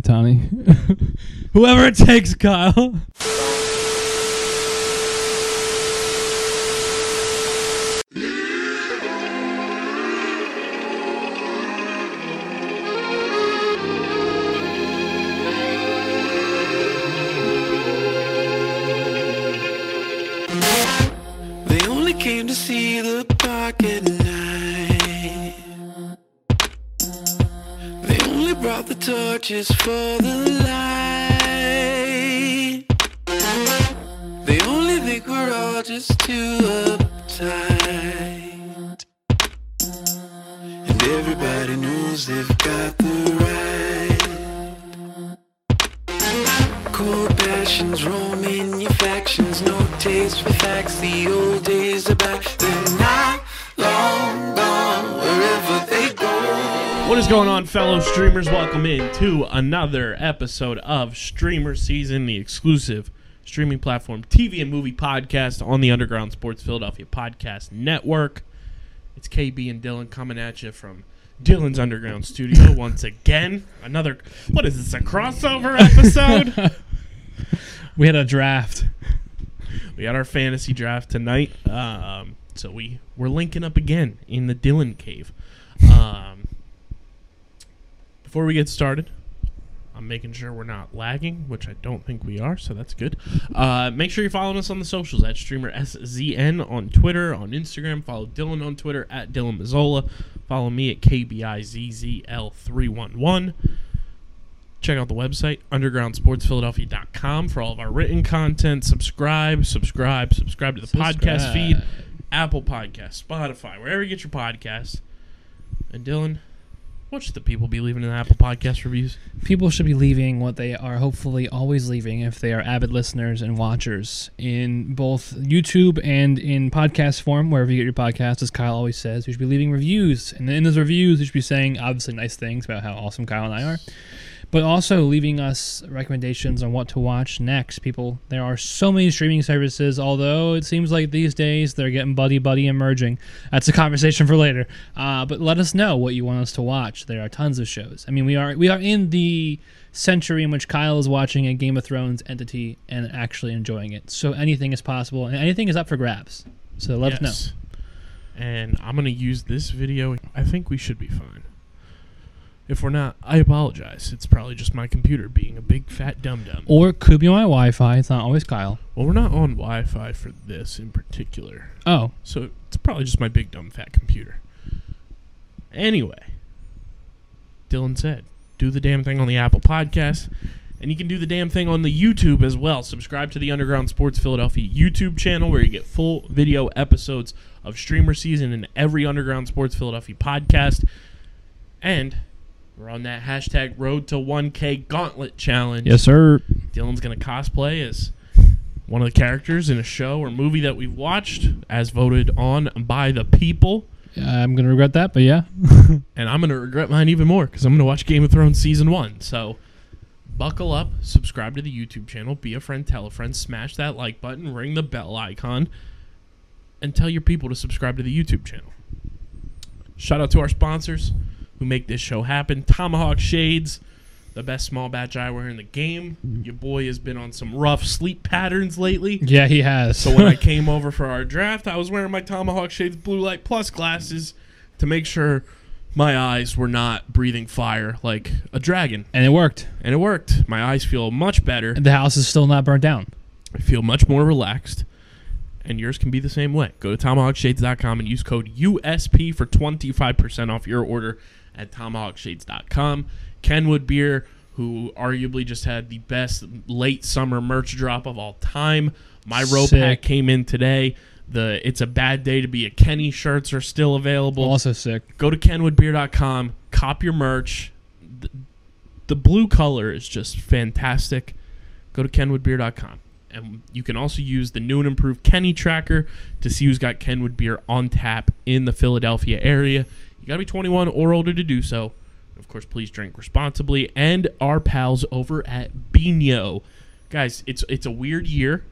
Shohei Whoever it takes, Kyle. Another episode of Streamer Season, the exclusive streaming platform TV and movie podcast on the Underground Sports Philadelphia Podcast Network. It's KB and Dylan coming at you from Dylan's Underground Studio once again. Another, what is this, a crossover episode? We had a draft. we had our fantasy draft tonight. Um, so we, we're linking up again in the Dylan Cave. Um, before we get started, I'm making sure we're not lagging, which I don't think we are, so that's good. Uh, make sure you're following us on the socials at streamer SZN on Twitter, on Instagram. Follow Dylan on Twitter at Dylan Mazzola. Follow me at KBIZZL311. Check out the website, undergroundsportsphiladelphia.com for all of our written content. Subscribe, subscribe, subscribe to the podcast feed, Apple Podcast, Spotify, wherever you get your podcasts. And Dylan, what should the people be leaving in the Apple Podcast reviews? People should be leaving what they are hopefully always leaving if they are avid listeners and watchers in both YouTube and in podcast form, wherever you get your podcast. As Kyle always says, you should be leaving reviews. And in those reviews, you should be saying obviously nice things about how awesome Kyle and I are. But also leaving us recommendations on what to watch next. People, there are so many streaming services, although it seems like these days they're getting buddy buddy and merging. That's a conversation for later. Uh, but let us know what you want us to watch. There are tons of shows. I mean, we are we are in the century in which Kyle is watching a Game of Thrones entity and actually enjoying it. So anything is possible, and anything is up for grabs. So let us know. And I'm going to use this video. I think we should be fine. If we're not, I apologize. It's probably just my computer being a big fat dum dum. Or it could be my Wi-Fi. It's not always Kyle. Well, we're not on Wi Fi for this in particular. Oh, So it's probably just my big dumb fat computer. Anyway, Dylan said, do the damn thing on the Apple Podcast. And you can do the damn thing on the YouTube as well. Subscribe to the Underground Sports Philadelphia YouTube channel where you get full video episodes of Streamer Season and every Underground Sports Philadelphia podcast. And we're on that hashtag Road to 1K Gauntlet Challenge. yes, sir. Dylan's going to cosplay as one of the characters in a show or movie that we've watched, as voted on by the people. I'm gonna regret that, but yeah. And I'm going to regret mine even more because I'm going to watch Game of Thrones season one. So buckle up, subscribe to the YouTube channel, be a friend, tell a friend, smash that like button, ring the bell icon, and tell your people to subscribe to the YouTube channel. Shout out to our sponsors who make this show happen Tomahawk Shades, the best small batch eyewear in the game. Your boy has been on some rough sleep patterns lately. Yeah, he has. So when I came over for our draft, I was wearing my Tomahawk Shades Blue Light Plus glasses to make sure my eyes were not breathing fire like a dragon. and it worked. And it worked. My eyes feel much better. The house is still not burnt down. I feel much more relaxed. And yours can be the same way. Go to tomahawkshades.com and use code USP for 25% off your order at tomahawkshades.com. Kenwood Beer, who arguably just had the best late summer merch drop of all time. My row Sick. pack came in today. The It's a Bad Day to Be a Kenny shirts are still available Also sick. go to kenwoodbeer.com cop your merch the, the blue color is just fantastic go to kenwoodbeer.com and you can also use the new and improved kenny tracker to see who's got kenwood beer on tap in the philadelphia area you gotta be 21 or older to do so of course please drink responsibly and our pals over at Bino. guys it's it's a weird year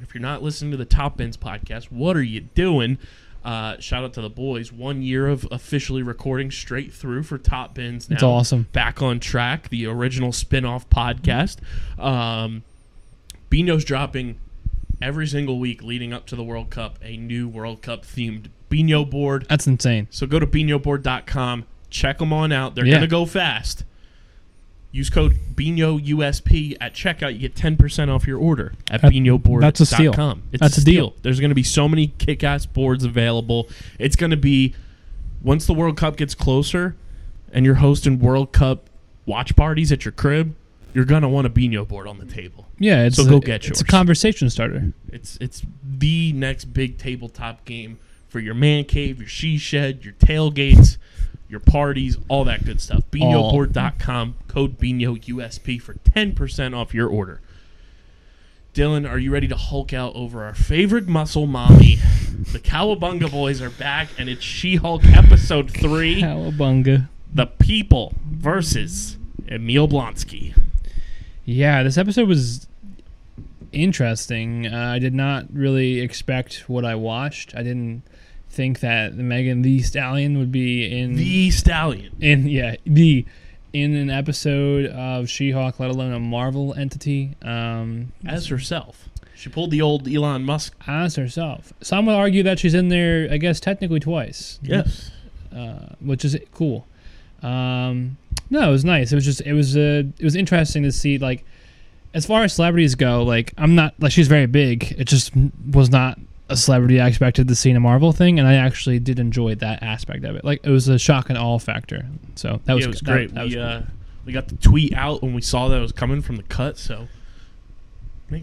if you're not listening to the Top Bins podcast what are you doing Uh, shout out to the boys. One year of officially recording straight through for Top Bins. Now It's awesome. Back on track. The original spin-off podcast. Um, Bino's dropping every single week leading up to the World Cup a new World Cup themed Bino board. That's insane. So go to binoboard.com, check them on out. They're Yeah. going to go fast. Use code BINO USP at checkout. You get 10% off your order at That- binoboard.com. that's a steal. It's That's a steal. deal. There's going to be so many kick ass boards available. It's going to be, once the World Cup gets closer and you're hosting World Cup watch parties at your crib, you're going to want a Bino board on the table. Yeah, it's So a, go get It's a conversation starter. It's it's the next big tabletop game for your man cave, your she shed, your tailgates, your parties, all that good stuff. BinoBoard.com, code Bino USP for 10% off your order. Dylan, are you ready to Hulk out over our favorite muscle mommy? the Cowabunga boys are back, and it's She Hulk episode 3 Cowabunga. The People versus Emil Blonsky. Yeah, this episode was interesting. Uh, I did not really expect what I watched. I didn't think that Megan Thee Stallion would be in The Stallion. in yeah the in an episode of She-Hulk, let alone a Marvel entity. Um, As herself. She pulled the old Elon Musk. as herself. Some would argue that she's in there, I guess, technically twice. Yes. uh, which is cool. Um, no, it was nice. It was just it was uh, it was interesting to see like as far as celebrities go. Like I'm not like she's very big. It just was not a celebrity I expected to see in a Marvel thing, and I actually did enjoy that aspect of it. Like it was a shock and awe factor. So that was, yeah, was that- great. that we uh, we got the tweet out when we saw that it was coming from the cut. So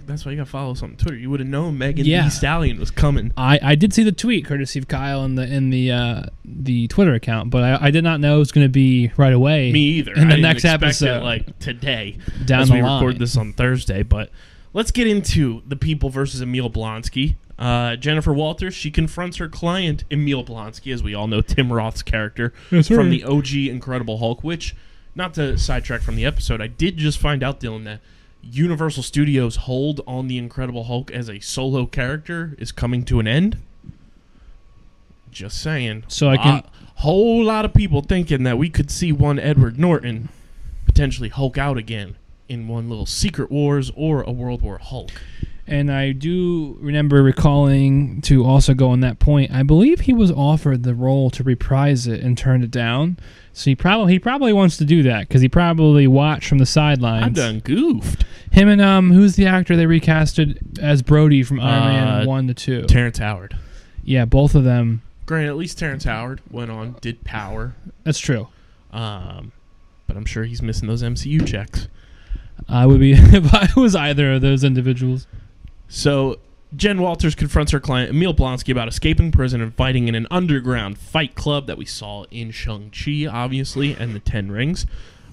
that's why you got to follow us on Twitter. You would have known Megan Yeah. Thee Stallion was coming. I, I did see the tweet courtesy of Kyle in the in the uh, the Twitter account, but I, I did not know it was going to be right away. Me either. In the I next episode. like today, down as the we line. record this on Thursday. But let's get into the people versus Emil Blonsky. Uh, Jennifer Walters she confronts her client Emil Blonsky, as we all know Tim Roth's character Yes, from sir. the OG Incredible Hulk. Which, not to sidetrack from the episode, I did just find out, Dylan, that Universal Studios' hold on the Incredible Hulk as a solo character is coming to an end. Just saying. So I can- Lot- whole lot of people thinking that we could see one Edward Norton potentially Hulk out again in one little Secret Wars or a World War Hulk. And I do remember recalling to also go on that point. I believe he was offered the role to reprise it and turned it down. So he probably he probably wants to do that because he probably watched from the sidelines. I done goofed. Him and um, who's the actor they recasted as Rhodey from Iron Uh, Man one to two? Terrence Howard. yeah, both of them. Granted, at least Terrence Howard went on, did Power. That's true. Um, but I'm sure he's missing those MCU checks. I would be if I was either of those individuals. So Jen Walters confronts her client Emil Blonsky about escaping prison and fighting in an underground fight club that we saw in Shang-Chi, obviously, and the Ten Rings.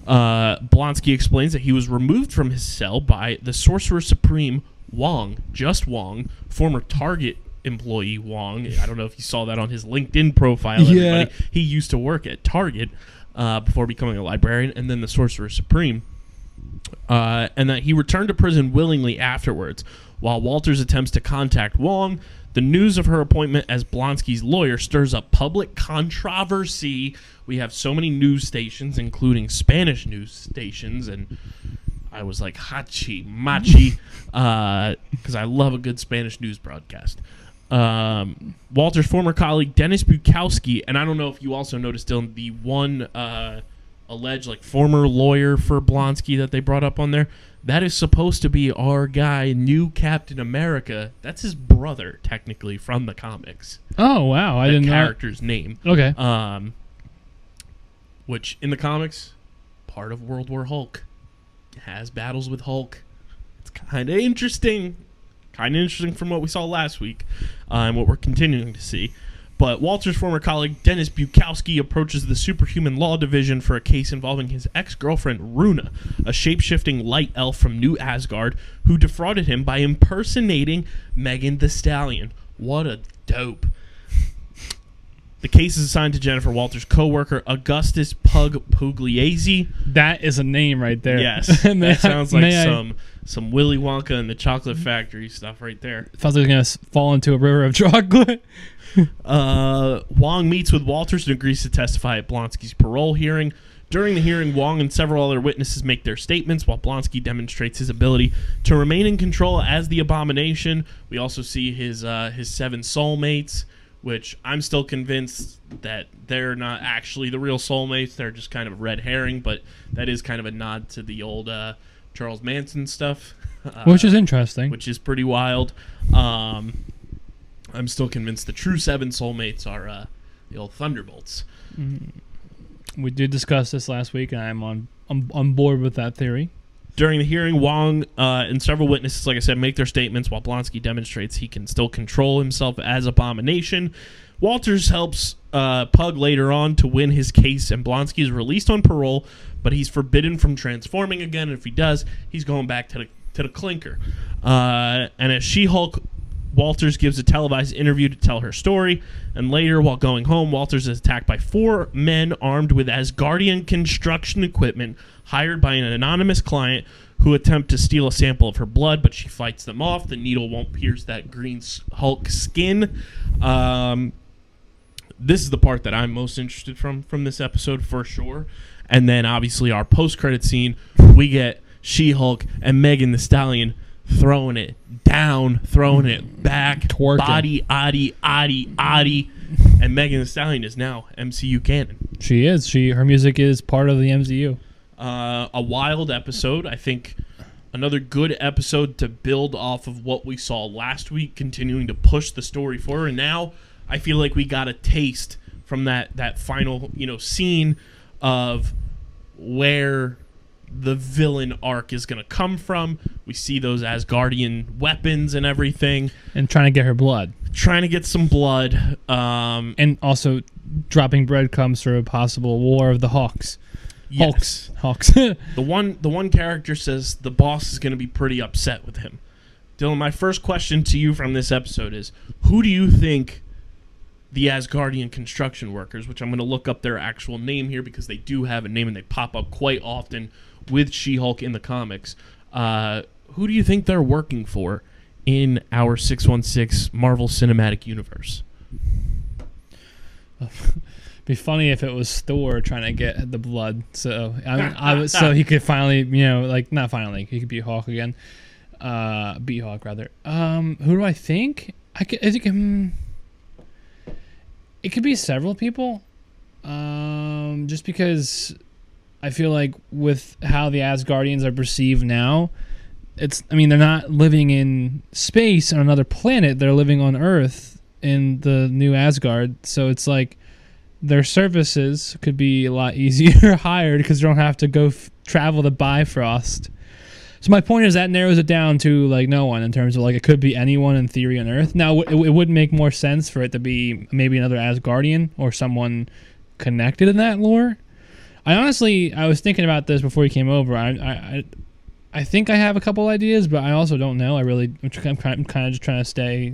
Uh, Blonsky explains that he was removed from his cell by the Sorcerer Supreme Wong, just Wong, former Target employee Wong. I don't know if you saw that on his LinkedIn profile. Yeah. Everybody. He used to work at Target uh, before becoming a librarian, and then the Sorcerer Supreme uh, and that he returned to prison willingly afterwards. While Walters attempts to contact Wong, the news of her appointment as Blonsky's lawyer stirs up public controversy. We have so many news stations, including Spanish news stations, and I was like hachi machi because I love a good Spanish news broadcast. Um, Walter's former colleague Dennis Bukowski, and I don't know if you also noticed, Dylan, the one uh, alleged like former lawyer for Blonsky that they brought up on there. That is supposed to be our guy, new Captain America. That's his brother, technically, from the comics. Oh wow, I that didn't know. character's name. Okay. Um, which in the comics, part of World War Hulk, has battles with Hulk. It's kind of interesting, kind of interesting from what we saw last week, uh, and what we're continuing to see. But Walter's former colleague Dennis Bukowski approaches the Superhuman Law Division for a case involving his ex-girlfriend Runa, a shape-shifting light elf from New Asgard, who defrauded him by impersonating Megan Thee Stallion. What a dope! The case is assigned to Jennifer Walters' coworker Augustus Pug Pugliese. That is a name right there. Yes, that sounds like I- some some Willy Wonka and the Chocolate Factory stuff right there. Sounds like it's gonna fall into a river of chocolate. Uh, Wong meets with Walters and agrees to testify at Blonsky's parole hearing. During the hearing, Wong and several other witnesses make their statements while Blonsky demonstrates his ability to remain in control as the abomination. We also see his uh, his seven soulmates, which I'm still convinced that they're not actually the real soulmates. They're just kind of red herring, but that is kind of a nod to the old uh, Charles Manson stuff. Uh, Which is interesting. which is pretty wild. Um, I'm still convinced the true seven soulmates are uh, the old Thunderbolts. we did discuss this last week, and I'm on I'm on board with that theory. During the hearing, Wong uh, and several witnesses, like I said, make their statements while Blonsky demonstrates he can still control himself as Abomination. Walters helps uh, Pug later on to win his case, and Blonsky is released on parole, but he's forbidden from transforming again. And if he does, he's going back to the to the clinker. Uh, and as She-Hulk, Walters gives a televised interview to tell her story, and later, while going home, Walters is attacked by four men armed with Asgardian construction equipment hired by an anonymous client who attempt to steal a sample of her blood, but she fights them off. The needle won't pierce that green Hulk skin. Um, this is the part that I'm most interested from from this episode for sure. And then obviously our post credit scene, we get She Hulk and Megan Thee Stallion throwing it down, throwing it back, Twerking. body, oddy, oddy, oddy, and Megan Thee Stallion is now MCU canon. She is. She her music is part of the MCU. Uh, a wild episode. I think another good episode to build off of what we saw last week, continuing to push the story forward. And now I feel like we got a taste from that that final you know scene of where the villain arc is going to come from. We see those Asgardian weapons and everything, And trying to get her blood. trying to get some blood. Um, And also dropping breadcrumbs for a possible war of the Hawks. yes. Hawks. The one the one character says the boss is going to be pretty upset with him. Dylan, my first question to you from this episode is who do you think the Asgardian construction workers, which I'm going to look up their actual name here because they do have a name and they pop up quite often with She-Hulk in the comics. Uh, who do you think they're working for in our 616 Marvel Cinematic Universe? be funny if it was Thor trying to get the blood. So I I was, so he could finally, you know, like not finally, he could be Hawk again. Uh, be Hawk rather. Um, who do I think? I could. I think. Um, it could be several people. Um, just because I feel like with how the Asgardians are perceived now, it's. I mean, they're not living in space on another planet. They're living on Earth in the new Asgard. So it's like their services could be a lot easier hired because you don't have to go f- travel to Bifrost. So my point is that narrows it down to like no one in terms of like it could be anyone in theory on Earth. Now it, it would make more sense for it to be maybe another Asgardian or someone connected in that lore. I honestly I was thinking about this before you came over. I I I, I think I have a couple ideas, but I also don't know. I really I'm kind of, I'm kind of just trying to stay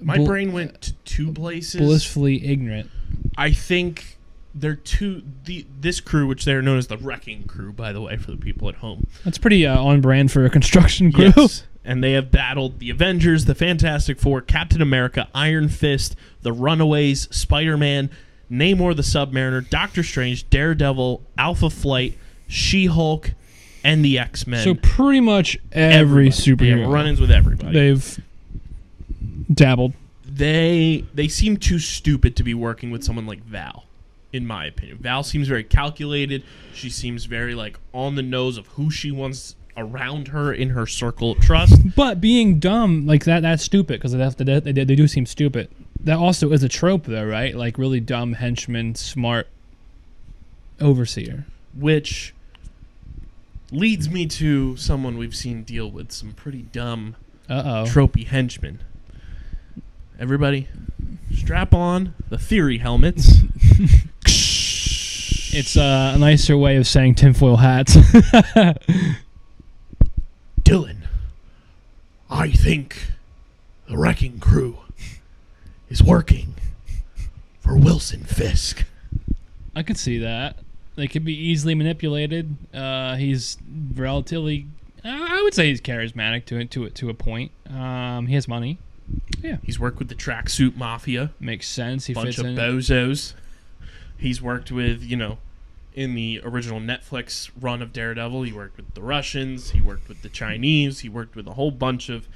My Bl- brain went to two places. blissfully ignorant. I think they're two the this crew, which they're known as the Wrecking Crew, by the way, for the people at home. That's pretty uh, on brand for a construction crew. Yes, and they have battled the Avengers, the Fantastic Four, Captain America, Iron Fist, the Runaways, Spider Man, Namor the Submariner, Doctor Strange, Daredevil, Alpha Flight, She Hulk, and the X Men. So pretty much every superhero run-ins with everybody. they've dabbled. they they seem too stupid to be working with someone like Val, in my opinion. Val seems very calculated. She seems very like on the nose of who she wants around her in her circle of trust. But being dumb like that, that's stupid because they, they, they, they do seem stupid. That also is a trope, though, right? Like really dumb henchman, smart overseer. which leads me to someone we've seen deal with some pretty dumb Uh oh. tropey henchmen. Everybody, strap on the theory helmets. It's uh, a nicer way of saying tinfoil hats. Dylan, I think the wrecking crew is working for Wilson Fisk. I could see that. They could be easily manipulated. Uh, he's relatively, I I would say he's charismatic to it to it to a point. Um, he has money. Yeah, he's worked with the tracksuit mafia, Makes sense. He bunch fits of in. bozos. He's worked with, you know, in the original Netflix run of Daredevil, he worked with the Russians, he worked with the Chinese, he worked with a whole bunch of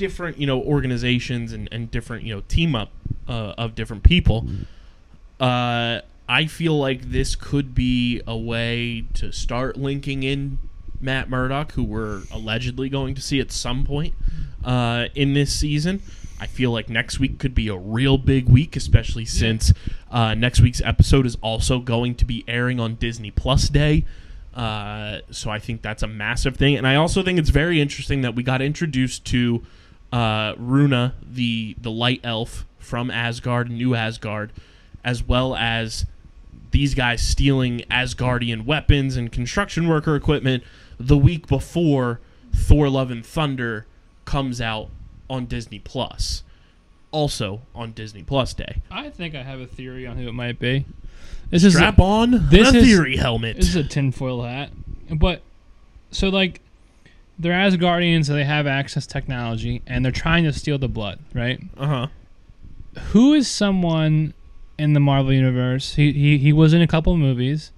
different, you know, organizations and, and different, you know, team up uh, of different people. Uh, I feel like this could be a way to start linking in Matt Murdock, who we're allegedly going to see at some point uh, in this season. I feel like next week could be a real big week, especially since uh, next week's episode is also going to be airing on Disney Plus Day. Uh, so I think that's a massive thing, and I also think it's very interesting that we got introduced to uh, Runa, the the light elf from Asgard, New Asgard, as well as these guys stealing Asgardian weapons and construction worker equipment the week before Thor: Love and Thunder comes out on Disney Plus. Also on Disney Plus Day. I think I have a theory on who it might be. This is Strap on this the is- theory helmet. This is a tinfoil hat. But so like they're Asgardians, so they have access technology, and they're trying to steal the blood, right? Uh huh. Who is someone in the Marvel universe? He he, he was in a couple of movies.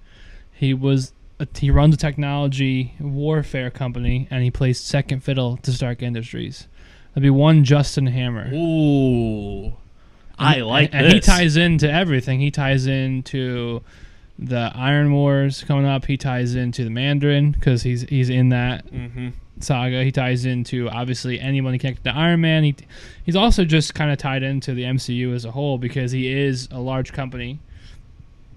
He was a, he runs a technology warfare company, and he plays second fiddle to Stark Industries. That'd be one Justin Hammer. Ooh. I And- like and, this. he ties into everything. He ties into the Iron Wars coming up. He ties into the Mandarin because he's he's in that hmm saga. He ties into obviously anyone connected to Iron Man. He he's also just kind of tied into the MCU as a whole because he is a large company.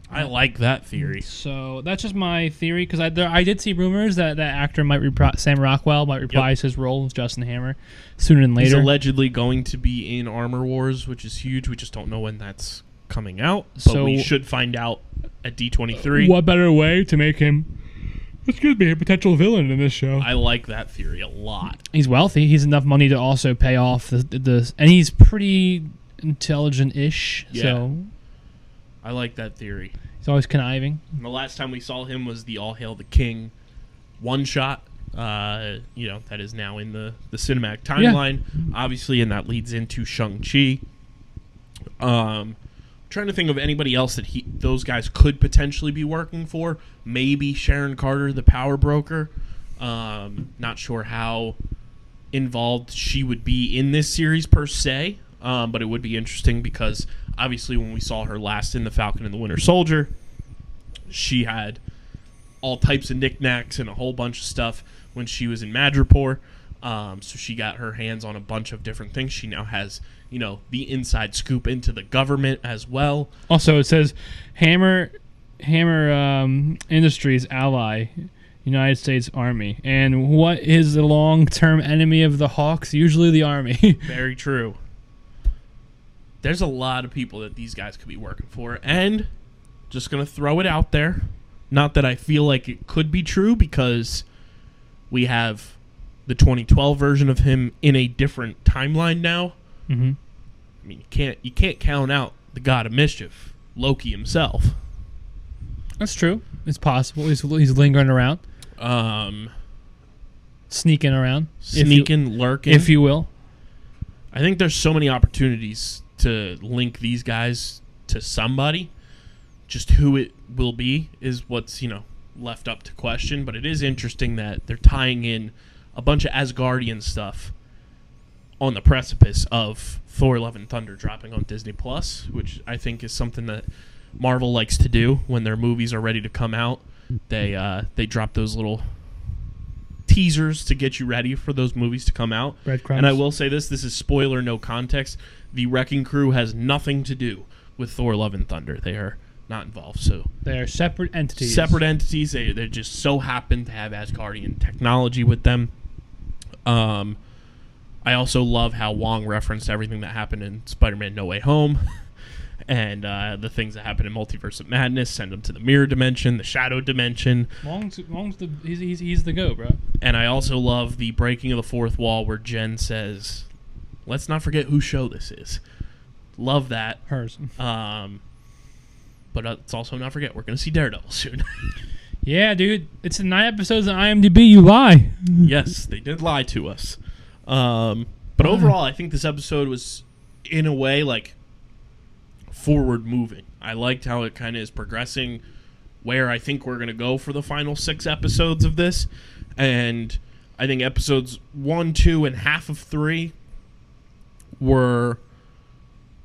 I like that theory. So that's just my theory because I there, I did see rumors that that actor might repri- Sam Rockwell might reprise his role as Justin Hammer sooner than He's later. allegedly going to be in Armor Wars, which is huge. We just don't know when that's coming out. But So- we should find out at D23. what better way to make him? Excuse me, a potential villain in this show. I like that theory a lot. he's wealthy. He's enough money to also pay off the, the and he's pretty intelligent-ish. Yeah. So I like that theory. he's always conniving. And the last time we saw him was the All Hail the King one shot. Uh, you know that is now in the the cinematic timeline, obviously, and that leads into Shang Chi. Um, trying to think of anybody else that he those guys could potentially be working for. Maybe Sharon Carter, the power broker. Um, not sure how involved she would be in this series per se, um, but it would be interesting because obviously when we saw her last in the Falcon and the Winter Soldier, she had all types of knickknacks and a whole bunch of stuff when she was in Madripoor. Um, so she got her hands on a bunch of different things. She now has, you know, the inside scoop into the government as well. Also, it says Hammer Hammer um, Industries ally, United States Army. And what is the long-term enemy of the Hawks? Usually the Army. Very true. There's a lot of people that these guys could be working for, and just gonna throw it out there. Not that I feel like it could be true because we have the 2012 version of him in a different timeline now. Hmm I mean, you can't you can't count out the god of mischief, Loki himself. That's true. It's possible. He's, he's lingering around, Um, sneaking around, if you- sneaking, lurking. if you will. I think there's so many opportunities to link these guys to somebody. Just who it will be is what's, you know, left up to question. But it is interesting that they're tying in a bunch of Asgardian stuff on the precipice of Thor Love and Thunder dropping on Disney Plus, which I think is something that Marvel likes to do when their movies are ready to come out. They uh, they drop those little teasers to get you ready for those movies to come out. And I will say this: this is spoiler, no context. The Wrecking Crew has nothing to do with Thor: Love and Thunder. They are not involved. So They are separate entities. separate entities. They they just so happen to have Asgardian technology with them. Um, I also love how Wong referenced everything that happened in Spider-Man: No Way Home. And uh, the things that happen in Multiverse of Madness send them to the mirror dimension, the shadow dimension, Wong's, Wong's the he's, he's, he's the go, bro. and I also love the breaking of the fourth wall where Jen says, "Let's not forget whose show this is." Love that. Hers. Um, but uh, let's also not forget we're gonna see Daredevil soon. Yeah, dude. It's in nine episodes on IMDb. You lie. yes, they did lie to us. Um, but overall, I think this episode was, in a way, like forward moving. I liked how it kind of is progressing where I think we're going to go for the final six episodes of this. And I think episodes one, two, and half of three were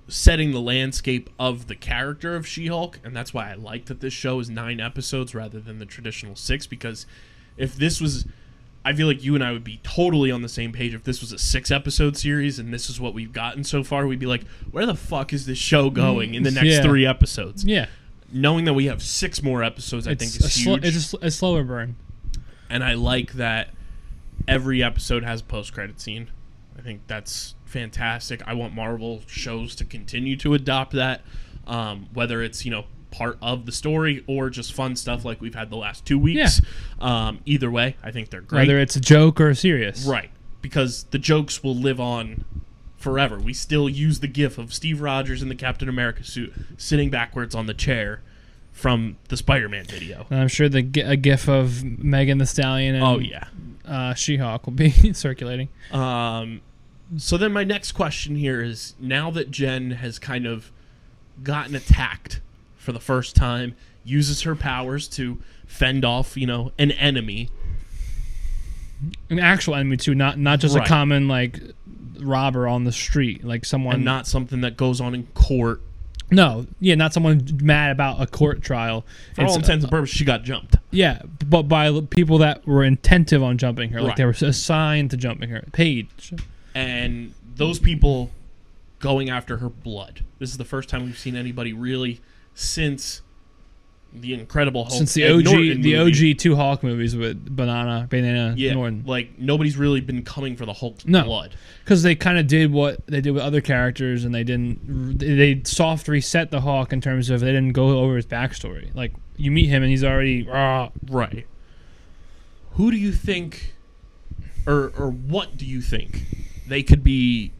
setting the landscape of the character of She Hulk. And that's why I like that this show is nine episodes rather than the traditional six. Because if this was. I feel like you and I would be totally on the same page if this was a six episode series and this is what we've gotten so far. We'd be like, where the fuck is this show going in the next Yeah. three episodes? Yeah. knowing that we have six more episodes, I think It's a, is sl- huge. it's a, sl- a slower burn. and I like that every episode has a post credit scene. I think that's fantastic. I want Marvel shows to continue to adopt that, um, whether it's you know part of the story or just fun stuff like we've had the last two weeks. Um, either way, I think they're great. Whether it's a joke or serious. Right. Because the jokes will live on forever. We still use the gif of Steve Rogers in the Captain America suit sitting backwards on the chair from the Spider Man video. And I'm sure the a gif of Megan Thee Stallion and Oh, yeah. uh, She-Hulk will be circulating. Um, so then my next question here is now that Jen has kind of gotten attacked for the first time, uses her powers to fend off, you know, an enemy. An actual enemy too, not not just Right. a common like robber on the street, like someone. And not something that goes on in court. no, yeah, not someone mad about a court trial. For all It's, intents uh, and purposes, she got jumped. Yeah, but by people that were intentive on jumping her, like Right. they were assigned to jumping her, paid. and those people going after her blood. This is the first time we've seen anybody really since the Incredible Hulk. Since the Ed OG, Norton the movie. OG two Hawk movies with Bana, Bana yeah, Norton, like nobody's really been coming for the Hulk's No. blood. because they kind of did what they did with other characters, and they didn't. They soft reset the Hawk in terms of they didn't go over his backstory. Like you meet him and he's already rah. Right. Who do you think, or or what do you think they could be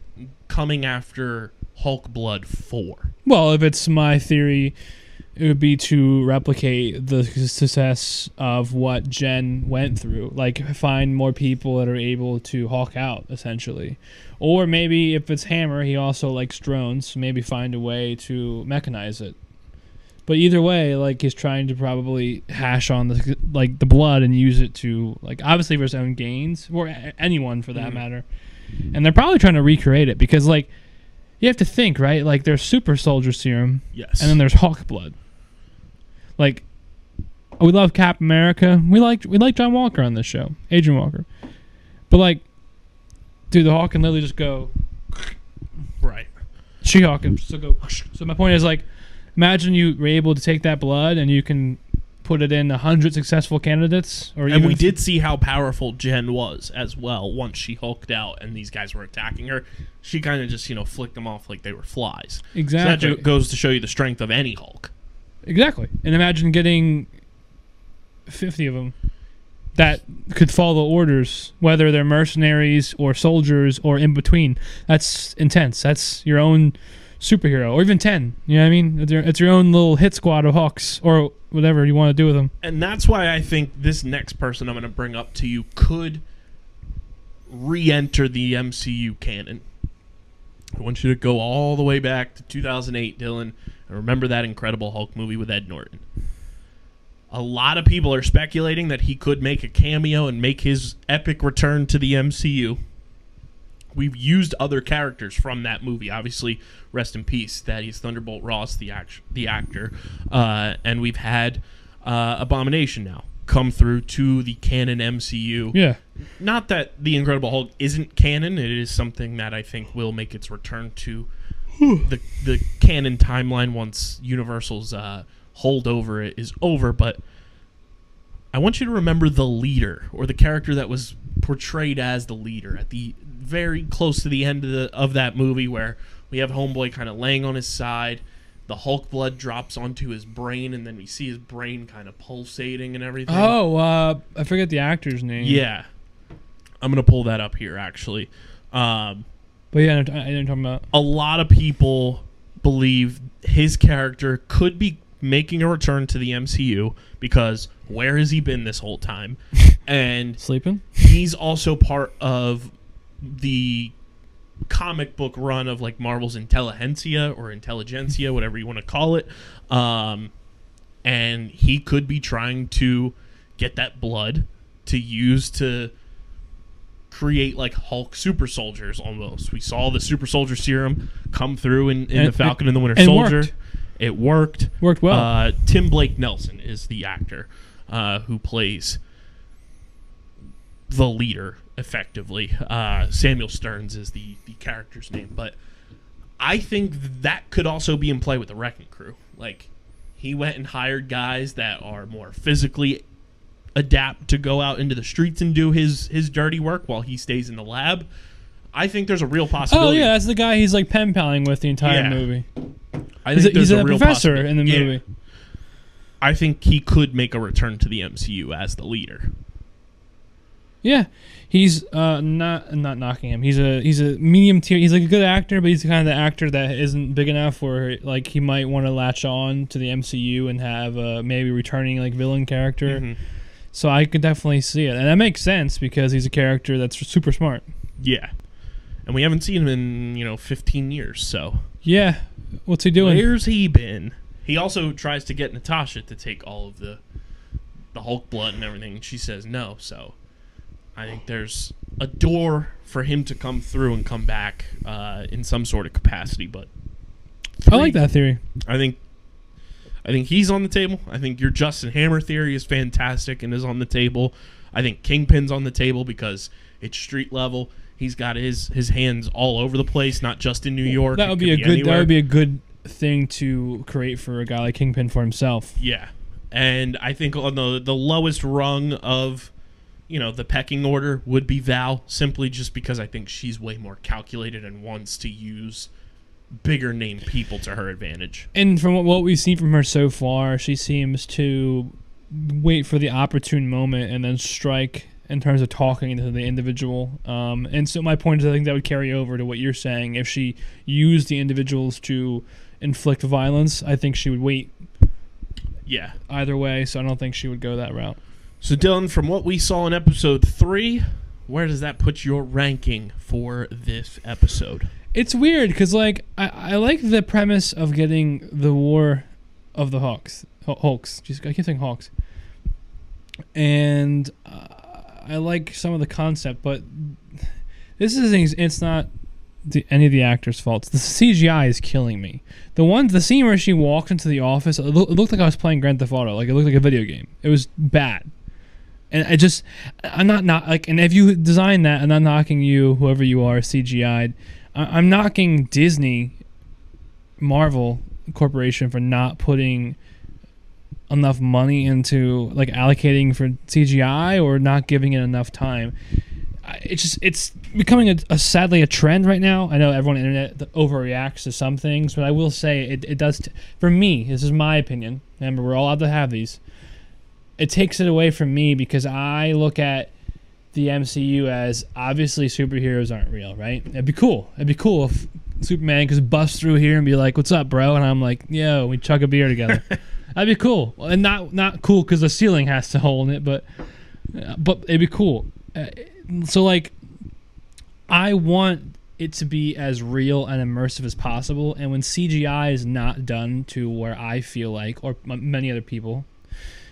coming after Hulk blood for? Well, if it's my theory, it would be to replicate the success of what Jen went through. Like find more people that are able to hawk out, essentially. Or maybe if it's Hammer, he also likes drones. Maybe find a way to mechanize it. But either way, like he's trying to probably hash on the like the blood and use it to like obviously for his own gains or a- anyone for that Mhm. matter. And they're probably trying to recreate it because like you have to think right. Like there's super soldier serum Yes. and then there's Hawk blood. Like we love Cap America. We like we like John Walker on this show, Adrian Walker. But like, dude, the Hawk can literally just go. right. She Hawk can still go. So my point is like, imagine you were able to take that blood and you can put it in a hundred successful candidates, or And we did see how powerful Jen was as well once she hulked out and these guys were attacking her. She kind of just, you know, flicked them off like they were flies. So exactly that goes to show you the strength of any Hulk. exactly. And imagine getting fifty of them that could follow orders, whether they're mercenaries or soldiers or in between. That's intense. That's your own superhero, or even ten. You know what I mean? It's your, it's your own little hit squad of hawks or whatever you want to do with them. And that's why I think this next person I'm going to bring up to you could re enter the MCU canon. I want you to go all the way back to 2008, Dylan, and remember that Incredible Hulk movie with Ed Norton. A lot of people are speculating that he could make a cameo and make his epic return to the MCU. We've used other characters from that movie. Obviously, rest in peace, Thaddeus Thunderbolt Ross, the act- the actor, uh, and we've had uh, Abomination now come through to the canon MCU. Yeah. Not that the Incredible Hulk isn't canon; it is something that I think will make its return to the the canon timeline once Universal's uh, hold over it is over. But I want you to remember the leader or the character that was portrayed as the leader at the very close to the end of the of that movie where we have Homeboy kind of laying on his side. The Hulk blood drops onto his brain, and then we see his brain kind of pulsating and everything. Oh, uh, I forget the actor's name. Yeah. I'm going to pull that up here, actually. Um, But yeah, I know I know what you're talking about. a lot of people believe his character could be making a return to the MCU because where has he been this whole time? and Sleeping? he's also part of the comic book run of like Marvel's Intelligentsia or Intelligentsia, whatever you want to call it. Um, and he could be trying to get that blood to use to create like Hulk super soldiers almost. We saw the super soldier serum come through in, in And- the Falcon and the Winter and Soldier. worked. It worked. Worked well. Uh, Tim Blake Nelson is the actor uh, who plays the leader effectively. Uh, Samuel Sterns is the the character's name, but I think that could also be in play with the Wrecking Crew. Like he went and hired guys that are more physically adapt to go out into the streets and do his his dirty work while he stays in the lab. I think there's a real possibility. oh yeah, that's the guy he's like pen paling with the entire Yeah. movie. I He's a, there's he's a real professor in the Yeah. I think he could make a return to the MCU as the leader. Yeah, he's uh, not not knocking him. He's a he's a medium tier. He's like a good actor, but he's the kind of the actor that isn't big enough where like he might want to latch on to the MCU and have a maybe returning like villain character. Mhm. So I could definitely see it, and that makes sense because he's a character that's super smart. Yeah. And we haven't seen him in, you know, 15 years, so. Yeah, what's he doing? Where's he been? He also tries to get Natasha to take all of the the Hulk blood and everything, and she says no, so I think there's a door for him to come through and come back uh, in some sort of capacity, but I like that theory. I think I think he's on the table. I think your Justin Hammer theory is fantastic and is on the table. I think Kingpin's on the table because it's street level. He's got his his hands all over the place, not just in New York. That would be a good. That would be a good thing to create for a guy like Kingpin for himself. Yeah, and I think on the the lowest rung of you know the pecking order would be Val, simply just because I think she's way more calculated and wants to use bigger name people to her advantage. And from what- what we've seen from her so far, she seems to wait for the opportune moment and then strike in terms of talking to the individual. Um, and so my point is, I think that would carry over to what you're saying. If she used the individuals to inflict violence, I think she would wait Yeah. either way. So I don't think she would go that route. So Dylan, from what we saw in episode three, where does that put your ranking for this episode? It's weird because like I, I like the premise of getting the war of the Hawks, H- Hulks. Jeez, I keep saying Hawks, and uh, I like some of the concept, but this is. It's not the, any of the actors' faults. The CGI is killing me. The one, the scene where she walked into the office, it, loo- it looked like I was playing Grand Theft Auto. Like it looked like a video game. It was bad. And I just, I'm not not like, and if you design that, and I'm not knocking you, whoever you are, CGI'd. I- I'm knocking Disney, Marvel Corporation for not putting enough money into like allocating for CGI or not giving it enough time. It's just it's becoming a, a sadly a trend right now. I know everyone on the internet overreacts to some things, but I will say it, it does t- for me. This is my opinion. Remember, we're all allowed to have these. It takes it away from me because I look at the MCU as obviously superheroes aren't real, right? It'd be cool. It'd be cool if Superman could bust through here and be like, "What's up, bro?" And I'm like, "Yo, we chug a beer together." That'd be cool. And not not cool because the ceiling has to hold in it, but uh, but it'd be cool. Uh, so like, I want it to be as real and immersive as possible. And when CGI is not done to where I feel like, or many other people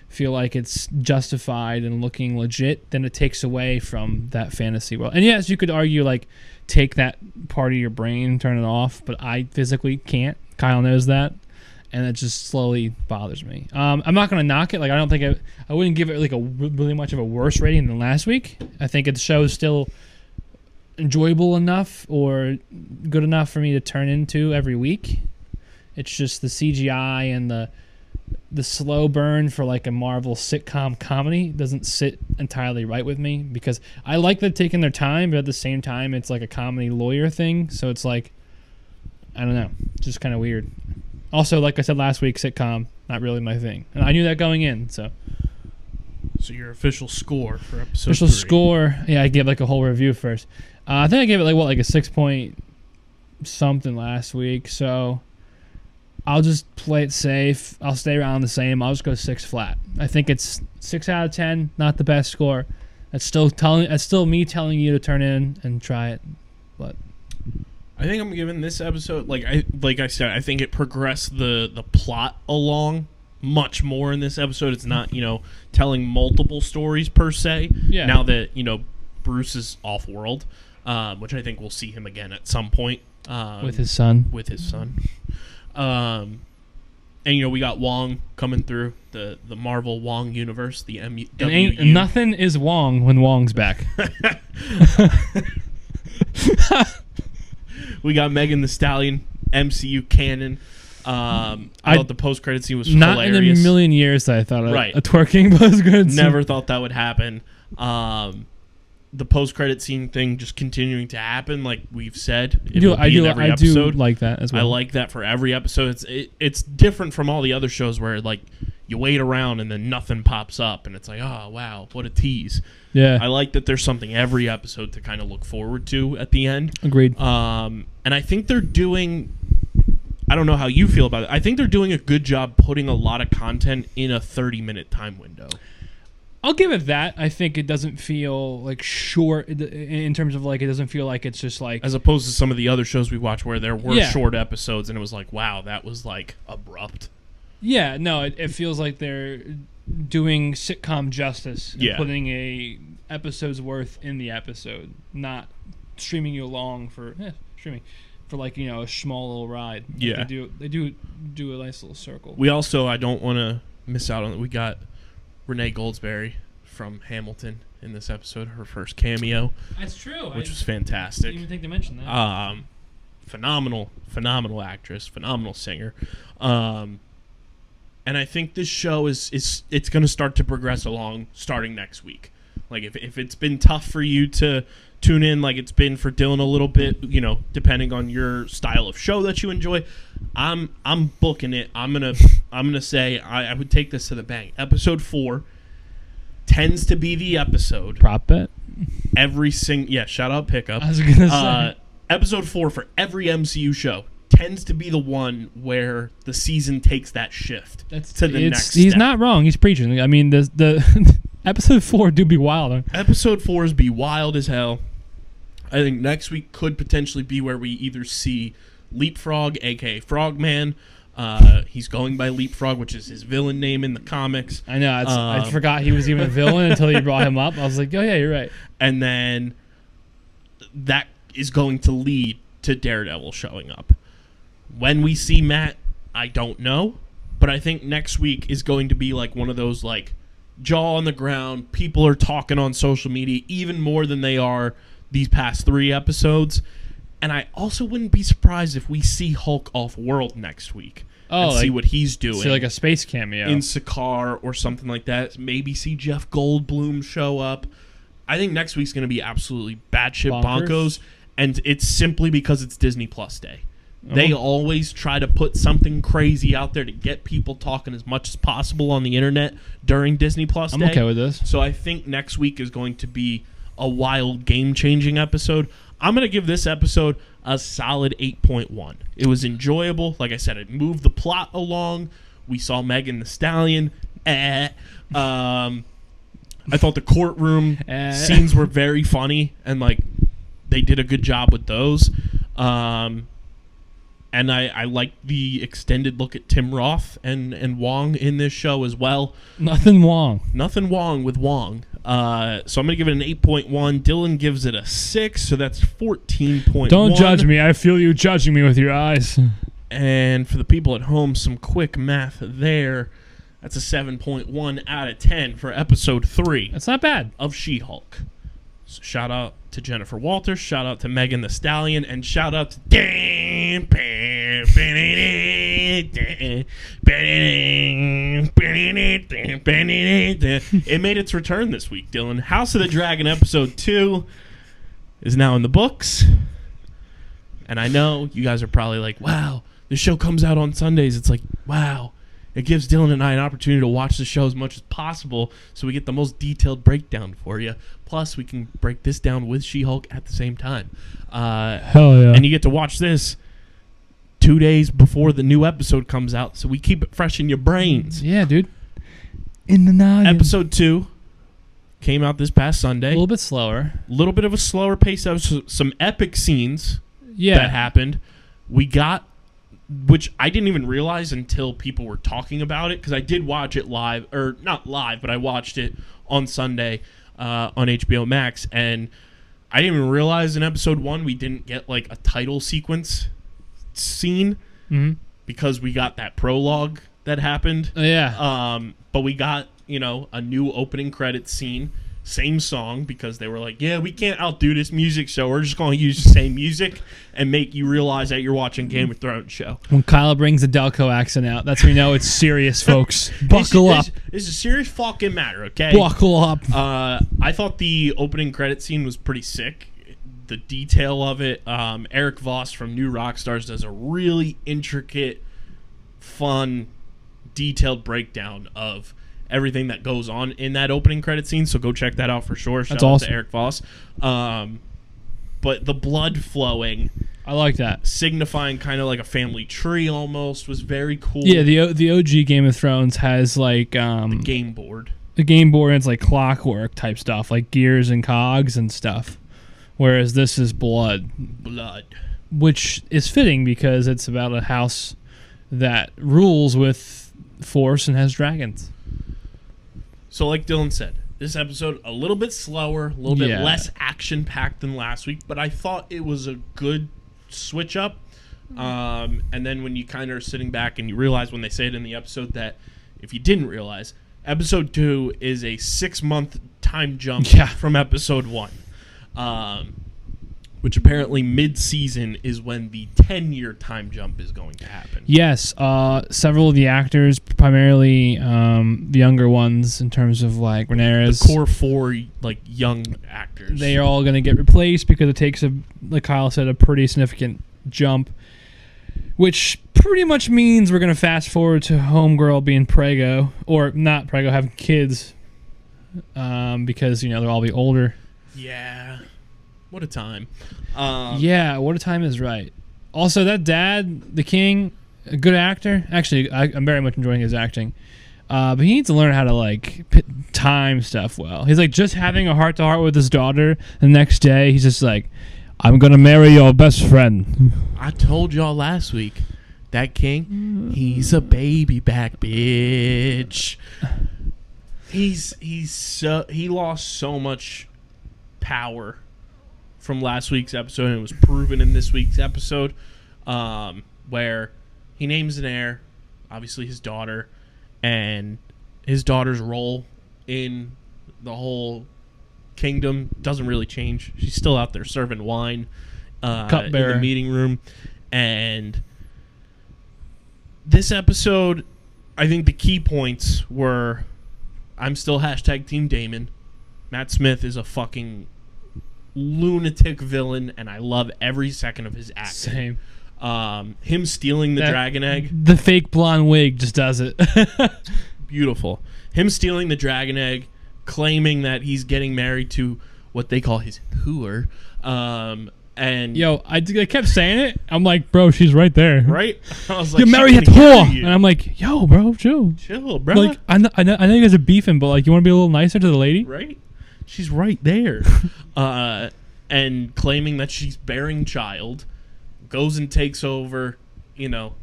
feel like it's justified and looking legit, then it takes away from that fantasy world. And yes, you could argue like take that part of your brain, turn it off, but I physically can't. Kyle knows that. And it just slowly bothers me. Um, I'm not gonna knock it. Like I don't think I, I wouldn't give it like a really much of a worse rating than last week. I think the show is still enjoyable enough or good enough for me to turn into every week. It's just the CGI and the the slow burn for like a Marvel sitcom comedy doesn't sit entirely right with me because I like them taking their time, but at the same time, it's like a comedy lawyer thing. So it's like, I don't know, just kind of weird. Also, like I said last week, sitcom not really my thing, and I knew that going in. So So your official score for episode official three. score, yeah, I gave like a whole review first. Uh, I think I gave it like what, like a six point something last week. So I'll just play it safe. I'll stay around the same. I'll just go six flat. I think it's six out of ten. Not the best score. That's still telling. That's still me telling you to turn in and try it. But I think I'm giving this episode like I like I said, I think it progressed the the plot along much more in this episode. It's not, you know, telling multiple stories per se. Yeah. Now that, you know, Bruce is off world, um, which I think we'll see him again at some point. Um, with his son, with his son. Um and you know, we got Wong coming through the the Marvel Wong universe, the MU. and ain't nothing is Wong when Wong's back. we got Megan Thee Stallion, MCU canon. Um, I, I- thought the post credit scene was Not in a million years that I thought a, Right. a twerking was good. Never thought that would happen. Um, the post credit scene thing just continuing to happen, like we've said. It I do. I do. every I do like that as well. I like that for every episode. It's it, it's different from all the other shows where like you wait around and then nothing pops up and it's like oh wow what a tease. Yeah. I like that there's something every episode to kind of look forward to at the end. Agreed. Um, and I think they're doing. I don't know how you feel about it. I think they're doing a good job putting a lot of content in a 30 minute time window. I'll give it that. I think it doesn't feel like short in- terms of like it doesn't feel like it's just like As opposed to some of the other shows we watch where there were Yeah. short episodes and it was like, wow, that was like abrupt. Yeah. No, it, it feels like they're doing sitcom justice. Yeah. Putting a episode's worth in the episode, not streaming you along for eh, streaming for like you know a small little ride. Like, Yeah. They do. They do do a nice little circle. We also, I don't want to miss out on it. We got Renee Goldsberry from Hamilton in this episode, her first cameo, That's true. which I was fantastic. didn't even think to mention that. Um, phenomenal, phenomenal actress, phenomenal singer. Um, and I think this show is is it's going to start to progress along starting next week. Like if if it's been tough for you to tune in, like it's been for Dylan a little bit, you know, depending on your style of show that you enjoy, I'm I'm booking it. I'm gonna I'm gonna say I, I would take this to the bank. Episode four tends to be the episode Prop bet. every single yeah shout out pickup I was gonna say. uh, episode four for every MCU show tends to be the one where the season takes that shift That's to the next. He's step. not wrong. He's preaching. I mean, the the episode four do be wild. Episode four is be wild as hell. I think next week could potentially be where we either see Leapfrog, aka Frogman. Uh, he's going by Leapfrog, which is his villain name in the comics. I know. It's, I Um, forgot he was even a villain until you brought him up. I was like, oh yeah, you're right. and then that is going to lead to Daredevil showing up. When we see Matt, I don't know, but I think next week is going to be like one of those like jaw on the ground. People are talking on social media even more than they are these past three episodes. And I also wouldn't be surprised if we see Hulk off world next week Oh, and see what he's doing See, like a space cameo. in Sakaar or something like that. Maybe see Jeff Goldblum show up. I think next week's going to be absolutely batshit Bonkers. bonkers, and it's simply because it's Disney Plus Day. They Oh. always try to put something crazy out there to get people talking as much as possible on the internet during Disney Plus I'm Day. okay with this. So I think next week is going to be a wild game changing episode. I'm going to give this episode a solid 8.1. It was enjoyable. Like I said, it moved the plot along. We saw Megan Thee Stallion. Eh. Um, I thought the courtroom Eh. scenes were very funny and like they did a good job with those. Um, and I, I like the extended look at Tim Roth and, and Wong in this show as well Nothing wrong. nothing wrong with Wong. Uh, so I'm gonna give it an 8.1. Dylan gives it a six, so that's 14.1. Don't judge me. I feel you judging me with your eyes. And for the people at home, some quick math there. That's a 7.1 out of 10 for episode three That's not bad. of She-Hulk. Shout out to Jennifer Walters, shout out to Megan Thee Stallion, and shout out to Dan. It made its return this week, Dylan. House of the Dragon episode two is now in the books. And I know you guys are probably like, wow, the show comes out on Sundays. It's like, wow. It gives Dylan and I an opportunity to watch the show as much as possible so we get the most detailed breakdown for you. Plus, we can break this down with She Hulk at the same time. Uh, Hell yeah. and you get to watch this two days before the new episode comes out, so we keep it fresh in your brains. Yeah, dude. In the noggin. Episode two came out this past Sunday. a little bit slower. A little bit of a slower pace. There was some epic scenes Yeah. that happened. We got, which I didn't even realize until people were talking about it because I did watch it live, or not live, but I watched it on Sunday uh, on HBO Max, and I didn't even realize in episode one we didn't get like a title sequence scene hmm because we got that prologue that happened. Yeah. Um, but we got you know a new opening credit scene, same song because they were like, yeah, we can't outdo this music, so we're just going to use the same music and make you realize that you're watching Game of Thrones show. when Kyle brings the Delco accent out, that's when you know it's serious, folks. Buckle It's- up. It's, it's a serious fucking matter, okay? Buckle up. Uh, I thought the opening credit scene was pretty sick. The detail of it. Um, Erik Voss from New Rockstars does a really intricate, fun, detailed breakdown of everything that goes on in that opening credit scene. So go check that out for sure. Shout That's out awesome. to Erik Voss. Um, but the blood flowing, I like that. signifying kind of like a family tree almost, was very cool. Yeah, the O- the OG Game of Thrones has like um game board. the game board. It's like clockwork type stuff, like gears and cogs and stuff. Whereas this is blood, Blood. which is fitting because it's about a house that rules with force and has dragons. So, like Dylan said, this episode a little bit slower, a little bit Yeah. less action packed than last week, but I thought it was a good switch up. Um, and then when you kind of are sitting back and you realize when they say it in the episode that if you didn't realize, episode two is a six month time jump Yeah. from episode one. Um, which apparently mid season is when the 10 year time jump is going to happen. Yes, uh, several of the actors, primarily um, the younger ones, in terms of like Rhaenyra's, The core four, like young actors. they are all going to get replaced because it takes a, like Kyle said, a pretty significant jump, which pretty much means we're going to fast forward to Homegirl being Prego or not Prego having kids, um, because you know they'll all be older. Yeah. What a time. Um, yeah, what a time is right. Also, that dad, the king, a good actor. Actually, I, I'm very much enjoying his acting. Uh, but he needs to learn how to like p- time stuff well. He's like just having a heart to heart with his daughter. The next day, he's just like, "I'm gonna marry your best friend." I told y'all last week that king, he's a baby back bitch. He's he's so he lost so much power from last week's episode, and it was proven in this week's episode, um, where he names an heir, obviously his daughter, and his daughter's role in the whole kingdom doesn't really change. She's still out there serving wine uh, in the meeting room, and this episode, I think the key points were, I'm still hashtag Team Daemon. Matt Smith is a fucking lunatic villain, and I love every second of his acting. Same. Um, him stealing the That- dragon egg, The fake blonde wig just does it. beautiful. Him stealing the dragon egg, claiming that he's getting married to what they call his hooer. Um, and Yo, I, I kept saying it. I'm like, bro, she's right there. right, I was like, You "She marry that can hear whore, and I'm like, yo, bro, chill. chill, bro. Like, I know, I know, I know you guys are beefing, but like, you want to be a little nicer to the lady? right? She's right there. uh, and claiming that she's bearing child, goes and takes over, you know,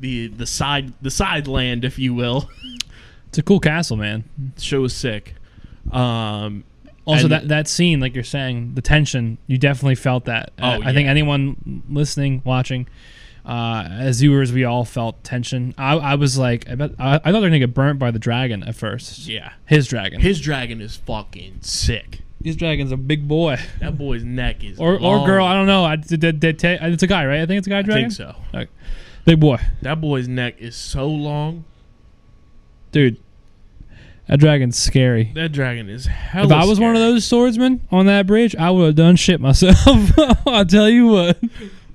the the side the side land, if you will. It's a cool castle, man. The show is sick. Um, Also, And- that that scene, like you're saying, the tension, you definitely felt that. Oh, Uh, I think anyone listening, watching, uh, as viewers, we all felt tension. I, I was like, I bet I, I thought they were gonna get burnt by the dragon at first. yeah, His dragon. his dragon is fucking sick. His dragon's a big boy, That boy's neck is or or girl. I don't know. I did, did, did, it's a guy, right? I think it's a guy dragon. I think so. Okay. Big boy, That boy's neck is so long. dude. That dragon's scary. That dragon is hell. If I was one of those swordsmen on that bridge, I would have done shit myself. I'll tell you what.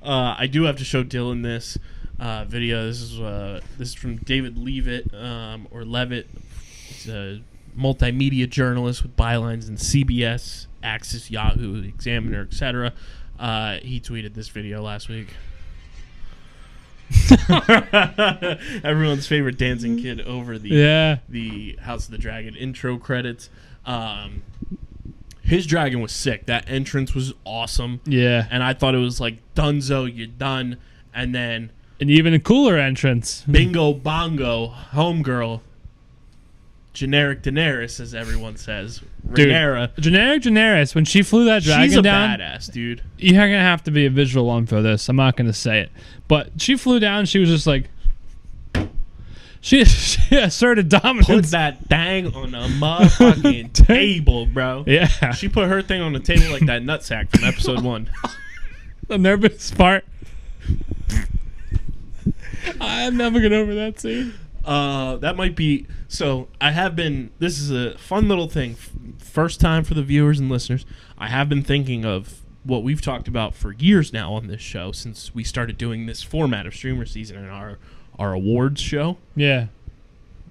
Uh, I do have to show Dylan this uh, video. This is uh, this is from David Levitt um, or Levitt. He's a multimedia journalist with bylines in CBS, Axis, Yahoo, Examiner, etc. Uh, he tweeted this video last week. Everyone's favorite dancing kid over the Yeah. the House of the Dragon intro credits. Um, his dragon was sick. That entrance was awesome, Yeah. and I thought it was like Dunzo, you're done. And then And even a cooler entrance. Bingo Bongo, homegirl, generic Daenerys, as everyone says, Dude. Rhaenyra. Generic Daenerys, when she flew that dragon She's a down, badass, dude. you're gonna have to be a visual one for this. I'm not gonna say it, but she flew down. She was just like, she, she asserted Put that thing on a motherfucking table, bro. yeah, She put her thing on the table like that nutsack from episode one. the nervous part. I'm never going to get over that scene. Uh, that might be. So I have been. This is a fun little thing. First time for the viewers and listeners. I have been thinking of what we've talked about for years now on this show since we started doing this format of streamer season and our our awards show. Yeah,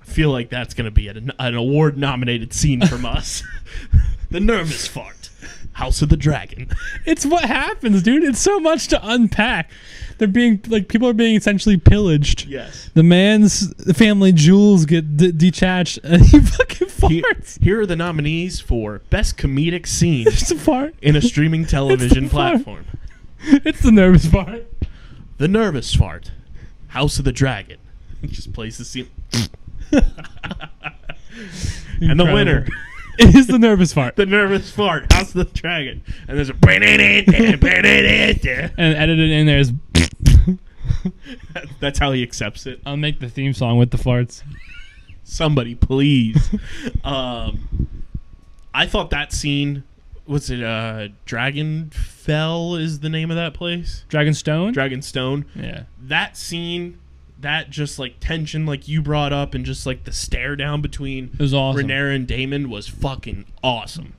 I feel like that's going to be an, an award nominated scene from us. the nervous fart. House of the Dragon. it's what happens, dude. It's so much to unpack. They're being like people are being essentially pillaged. Yes. The man's family jewels get d- detached, and he fucking farts. here are the nominees for best comedic scene It's a fart. in a streaming television fart. platform. It's the nervous fart. The Nervous Fart, House of the Dragon. Just plays the scene. and the winner, is the nervous part. the Nervous Fart, House of the Dragon. And there's a. And edited in there is. That's how he accepts it. I'll make the theme song with the farts. Somebody, please. um, I thought that scene. Was it uh, Dragon Fell? Is the name of that place? Dragonstone. Dragonstone. yeah. that scene, that just like tension, like you brought up, and just like the stare down between It was awesome. Rhaenyra and Daemon was fucking awesome.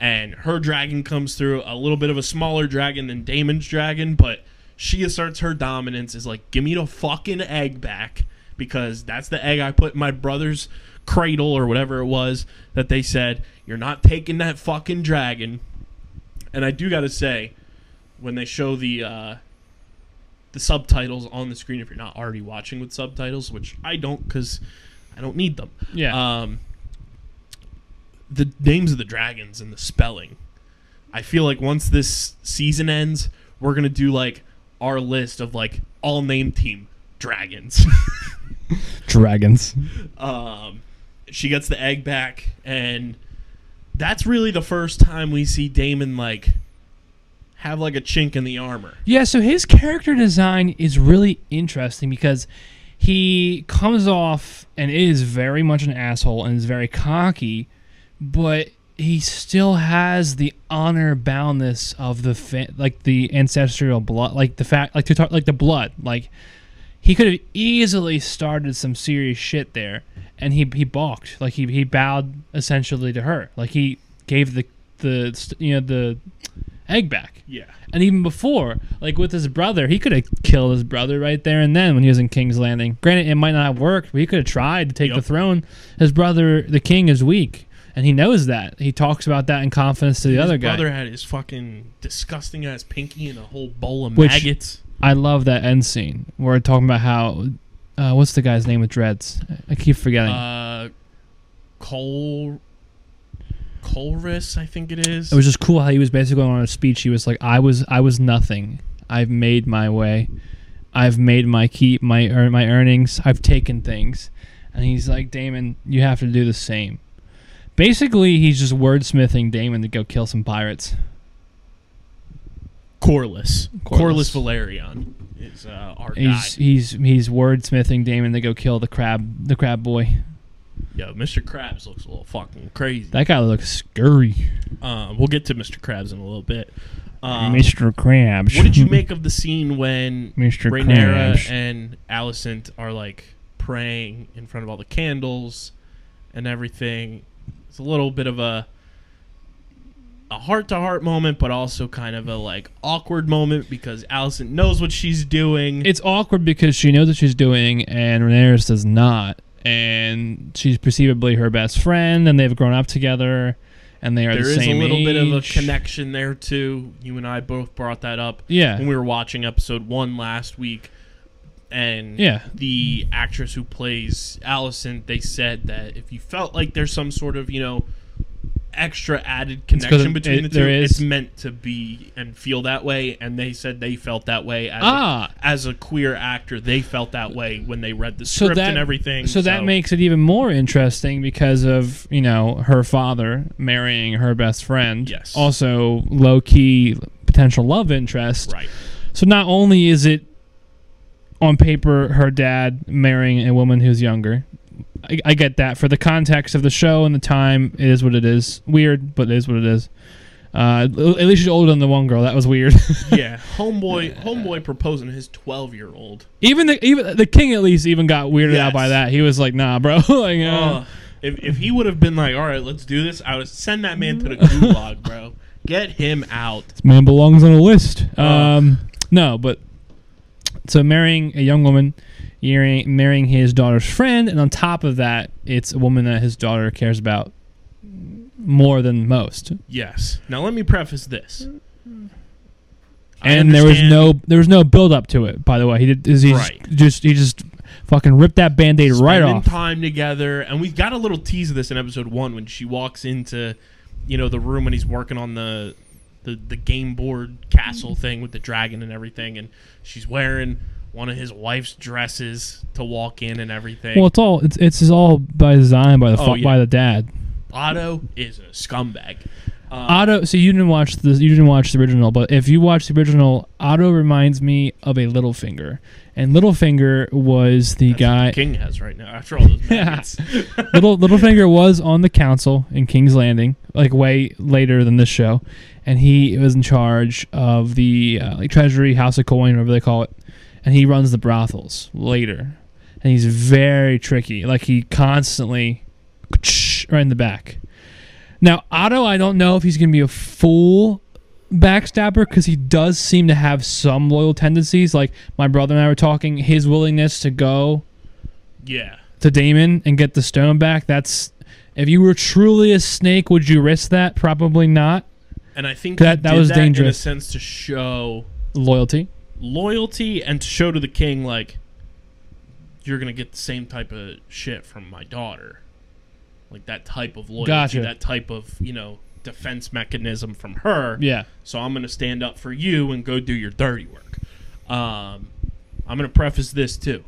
And her dragon comes through a little bit of a smaller dragon than Daemon's dragon, but she asserts her dominance is like, give me the fucking egg back because that's the egg I put in my brother's cradle or whatever it was that they said, you're not taking that fucking dragon. And I do got to say, when they show the uh, the subtitles on the screen, if you're not already watching with subtitles, which I don't because I don't need them Yeah. um, the names of the dragons and the spelling. I feel like once this season ends, we're gonna do like our list of like all name team dragons. Dragons. um, she gets the egg back, and that's really the first time we see Daemon like have like a chink in the armor. Yeah, so his character design is really interesting because he comes off and is very much an asshole and is very cocky, but he still has the honor boundness of the fa- like the ancestral blood, like the fact, like to talk, like the blood, like he could have easily started some serious shit there, and he he balked, like he he bowed essentially to her, like he gave the the you know the egg back. Yeah, And even before, like with his brother, he could have killed his brother right there and then when he was in King's Landing. Granted, it might not have worked, but he could have tried to take the throne. His brother, the king, is weak, and he knows that. He talks about that in confidence to the his other guy. brother had his fucking disgusting ass pinky and a whole bowl of Which- maggots. I love that end scene where we're talking about how, uh, what's the guy's name with dreads? I keep forgetting. Uh, Cole. Colress, I think it is. it was just cool how he was basically on a speech. He was like, "I was, I was nothing. I've made my way. I've made my keep, my earn, my earnings. I've taken things." And he's like, "Daemon, you have to do the same." Basically, he's just wordsmithing Daemon to go kill some pirates. Corlys. Corlys. Corlys Velaryon is uh, our guy. He's he's he's wordsmithing Daemon to go kill the crab, the crab boy. Yo, Mr. Krabs looks a little fucking crazy. That guy looks scary, Uh, we'll get to Mr. Krabs in a little bit. Um, Mr. Krabs. what did you make of the scene when Mr. Rhaenyra Krabs? and Alicent are like praying in front of all the candles and everything? It's a little bit of a a heart to heart moment, but also kind of a like awkward moment because Alicent knows what she's doing. It's awkward because she knows what she's doing, and Rhaenyra does not. And she's perceivably her best friend, and they've grown up together, and they are There the is a little bit of a connection there too. You and I both brought that up Yeah, when we were watching episode one last week. and Yeah. the actress who plays Alicent, they said that if you felt like there's some sort of you know extra added connection between it- the two, is- it's meant to be and feel that way. And they said they felt that way as Ah. a, as a queer actor. They felt that way when they read the so script that and everything. So that makes it even more interesting because of you know her father marrying her best friend. Yes. Also, low key potential love interest. right. So not only is it on paper her dad marrying a woman who's younger. I, I get that for the context of the show and the time. It is what it is. Weird, but it is what it is. Uh, at least she's older than the one girl. That was weird. yeah, homeboy, homeboy proposing his twelve year old. even the even the king at least even got weirded out by that. He was like, "Nah, bro." like, uh, Uh, if if he would have been like, all right, let's do this, I would send that man to the gulag, bro. Get him out. This man belongs on a list. Uh. Um, no, but so marrying a young woman, marrying, marrying his daughter's friend, and on top of that, it's a woman that his daughter cares about more than most. Yes. Now let me preface this. And there was no there was no build up to it. By the way, he did he Right. just, he just fucking ripped that band aid right off. time together, and we got a little tease of this in episode one when she walks into, you know, the room and he's working on the, the the game board castle thing with the dragon and everything, and she's wearing one of his wife's dresses to walk in and everything. Well, it's all it's it's all by design by the Oh, fa- yeah. by the dad. Otto is a scumbag. Um, Otto. So you didn't watch the you didn't watch the original, but if you watch the original, Otto reminds me of a Littlefinger, and Littlefinger was the that's what guy. the King has right now after all those maggots. Little Littlefinger was on the council in King's Landing, like way later than this show, and he was in charge of the uh, like Treasury, House of Coin, whatever they call it, and he runs the brothels later, and he's very tricky. Like he constantly right in the back. Now Otto, I don't know if he's gonna be a full backstabber because he does seem to have some loyal tendencies. Like my brother and I were talking, his willingness to go yeah. to Damon and get the stone back. That's if you were truly a snake, would you risk that? Probably not. And I think That- that was that in a dangerous. sense to show Loyalty. loyalty and to show to the king like you're gonna get the same type of shit from my daughter like that type of loyalty Gotcha. that type of you know defense mechanism from her Yeah. so i'm gonna stand up for you and go do your dirty work um, i'm gonna preface this too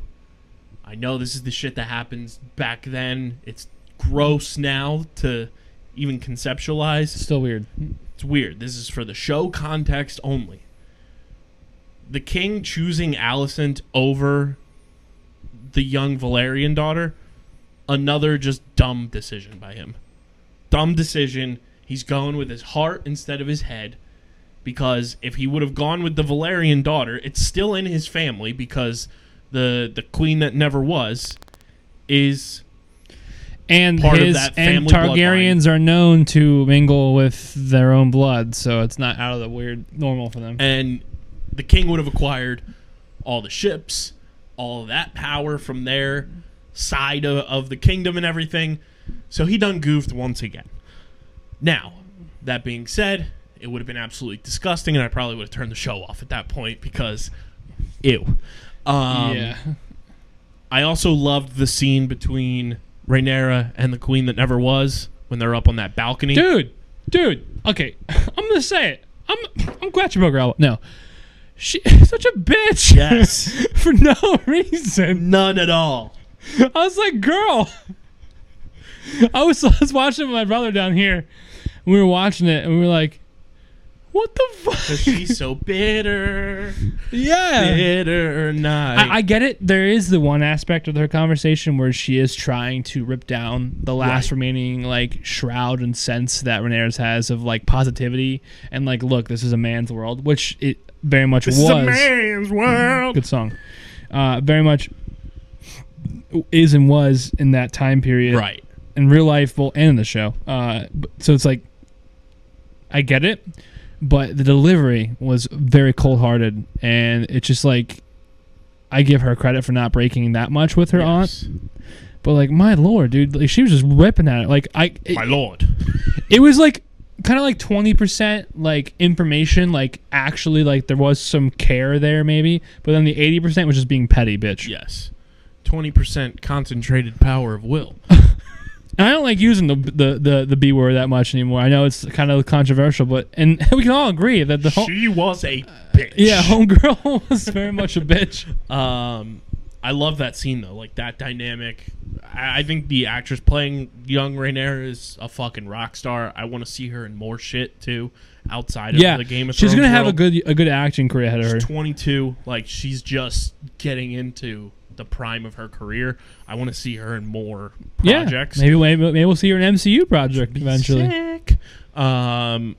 i know this is the shit that happens back then it's gross now to even conceptualize Still weird. It's weird. This is for the show context only. The king choosing Alicent over the young Velaryon daughter, another just dumb decision by him. Dumb decision. He's going with his heart instead of his head. Because if he would have gone with the Velaryon daughter, it's still in his family because the the queen that never was is And Part of his that and family Targaryens are known to mingle with their own blood, so it's not out of the weird normal for them. and the king would have acquired all the ships, all of that power from their side of, of the kingdom and everything. So he done goofed once again. Now, that being said, it would have been absolutely disgusting, and I probably would have turned the show off at that point because, ew. Um, yeah. I also loved the scene between Rhaenyra and the queen that never was when they're up on that balcony. Dude, dude. Okay, I'm gonna say it. I'm I'm glad you broke her elbow. No, she such a bitch. Yes. for no reason. None at all. I was like, girl. I was, I was watching with my brother down here. We were watching it, and we were like, "What the fuck?" 'Cause she's so bitter. yeah. bitter night. I, I get it. There is the one aspect of her conversation where she is trying to rip down the last Right. remaining like shroud and sense that Rhaenyra has of like positivity and like, look, this is a man's world, which it very much this was. is a man's world. Good song. Uh, very much is and was in that time period, Right. in real life, well, and in the show. Uh, so it's like, I get it, but the delivery was very cold hearted, and it's just like, I give her credit for not breaking that much with her aunt, but like, my lord, dude, like she was just ripping at it. Like I, it, My lord. it was like kind of like 20% like information like actually like there was some care there maybe but then the 80% was just being petty bitch Yes. 20% concentrated power of will. and i don't like using the, the the the b word that much anymore i know it's kind of controversial but and we can all agree that the home she was a bitch. yeah homegirl was very much a bitch Um, I love that scene though, like that dynamic. I, I think the actress playing young Rhaenyra is a fucking rock star. I want to see her in more shit too, outside of yeah the Game of she's Thrones. gonna have a good a good acting career ahead of her She's 22. Like she's just getting into the prime of her career. I want to see her in more projects. yeah maybe, maybe maybe we'll see her in an mcu project eventually Sick. Um,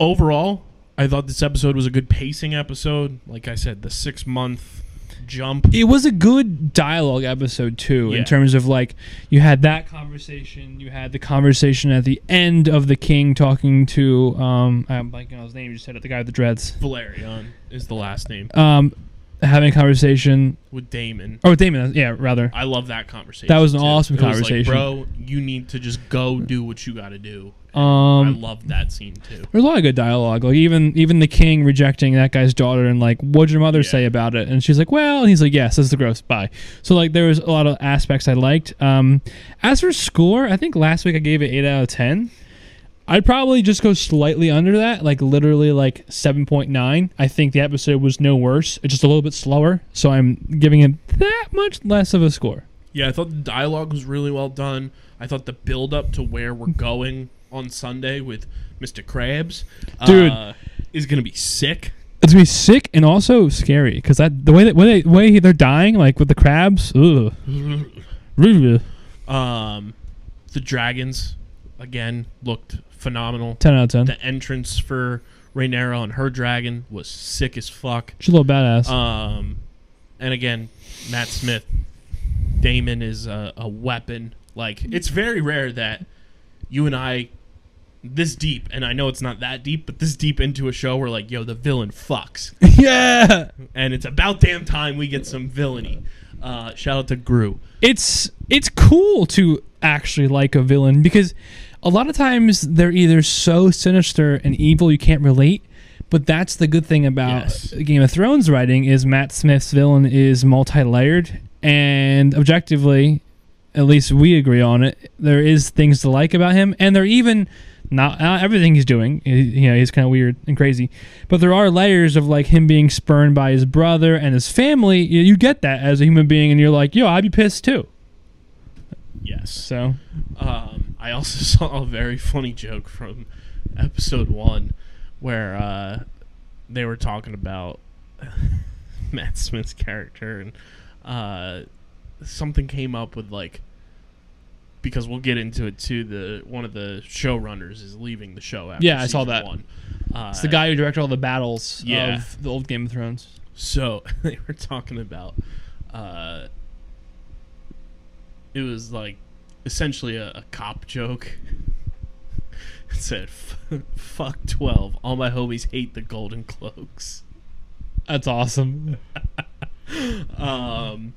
overall, I thought this episode was a good pacing episode. Like I said, the six month jump. it was a good dialogue episode too Yeah. in terms of like you had that conversation you had the conversation at the end of the king talking to um i'm blanking on his name you just said it the guy with the dreads Velaryon is the last name um having a conversation with Daemon. or Daemon yeah rather I love that conversation. That was an too. awesome It was like, conversation. bro. You need to just go do what you got to do. I um love that scene too. there's a lot of good dialogue like even even the king rejecting that guy's daughter and like what'd your mother Yeah. say about it and she's like well and he's like yes that's the gross bye so like there was a lot of aspects i liked um as for score i think last week i gave it 8 out of 10 i'd probably just go slightly under that like literally like 7.9 i think the episode was no worse it's just a little bit slower so i'm giving it that much less of a score Yeah, I thought the dialogue was really well done. I thought the build up to where we're going on Sunday with Mr. Krabs, Dude. uh, is gonna be sick. it's gonna be sick and also scary because that the way that way, they, way they're dying like with the crabs ugh. Um, the dragons again looked phenomenal. 10 out of 10 The entrance for Rhaenyra on her dragon was sick as fuck. She's a little badass. Um, and again, Matt Smith, Daemon is a, a weapon. Like it's very rare that you and I, this deep, and I know it's not that deep, but this deep into a show where like, yo, the villain fucks, yeah, and it's about damn time we get some villainy. Uh, shout out to Gru. it's it's cool to actually like a villain because a lot of times they're either so sinister and evil you can't relate. But that's the good thing about Yes. Game of Thrones writing is Matt Smith's villain is multi-layered and objectively, at least we agree on it. There is things to like about him, and they're even not, not everything he's doing. You know, he's kind of weird and crazy, but there are layers of like him being spurned by his brother and his family. You, you get that as a human being, and you're like, yo, I'd be pissed too. Yes. So Um, I also saw a very funny joke from episode one where uh, they were talking about Matt Smith's character and uh, something came up with like because we'll get into it too. The one of the showrunners is leaving the show after Yeah, I saw that. One. Uh, it's the guy who directed all the battles yeah. of the old Game of Thrones. So they were talking about uh it was like essentially a, a cop joke. It said "F- fuck 12. All my homies hate the golden cloaks. That's awesome. Um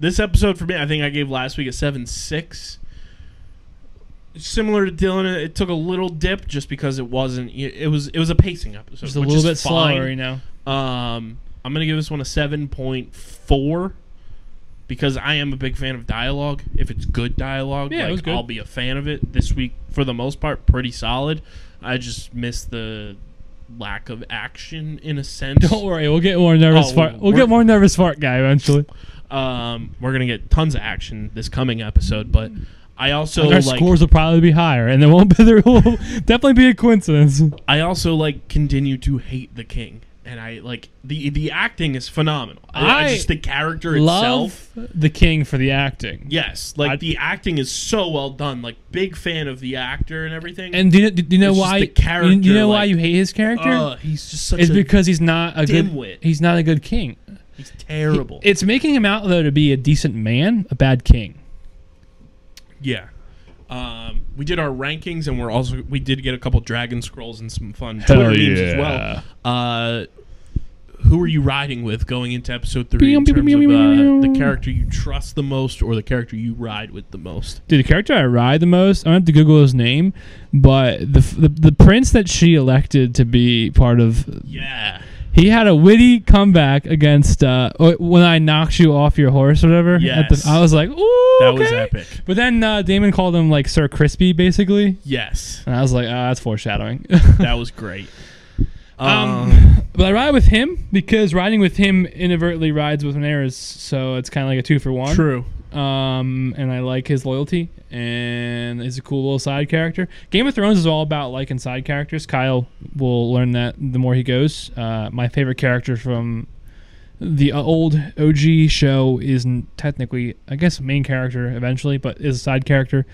this episode for me, I think I gave last week a 7-6. Similar to Dylan, it took a little dip just because it wasn't. It was it was a pacing episode, Just a little bit fine. slower, you know. Um, I'm gonna give this one a seven point four because I am a big fan of dialogue. If it's good dialogue, Yeah, it was good. I'll be a fan of it. This week, for the most part, pretty solid. I just missed the lack of action in a sense. Don't worry, we'll get more nervous Oh, fart. We'll get more nervous fart guy eventually. Um, we're gonna get tons of action this coming episode, but I also And our like scores will probably be higher, and there won't be there will definitely be a coincidence. I also like continue to hate the king. And I like the the acting is phenomenal. I, I just the character itself. The king for the acting. Yes, like I- the acting is so well done. Like big fan of the actor and everything. And do you, do you know It's why? the you- character, you know why you hate his character? Ugh, he's just such it's a because he's not a good. He's not a good king. he's terrible. It's making him out though to be a decent man, a bad king. yeah. Um, we did our rankings, and we're also we did get a couple dragon scrolls and some fun Hell Twitter memes as yeah. well. Uh, who are you riding with going into episode three in terms of uh, the character you trust the most or the character you ride with the most? Dude, the character I ride the most, I don't have to Google his name, but the, the the prince that she elected to be part of, Yeah. He had a witty comeback against uh, when I knocked you off your horse or whatever. at Yes. the, I was like, ooh, That was epic. But then uh, Daemon called him like Sir Crispy, basically, Yes. and I was like, ah, that's foreshadowing. That was great. Um, but I ride with him because riding with him inadvertently rides with Ramirez, so it's kind of like a two for one. True. Um, and I like his loyalty, and he's a cool little side character. Game of Thrones is all about liking side characters. Kyle will learn that the more he goes. Uh, my favorite character from the uh, old OG show isn't technically, I guess, main character eventually, but is a side character.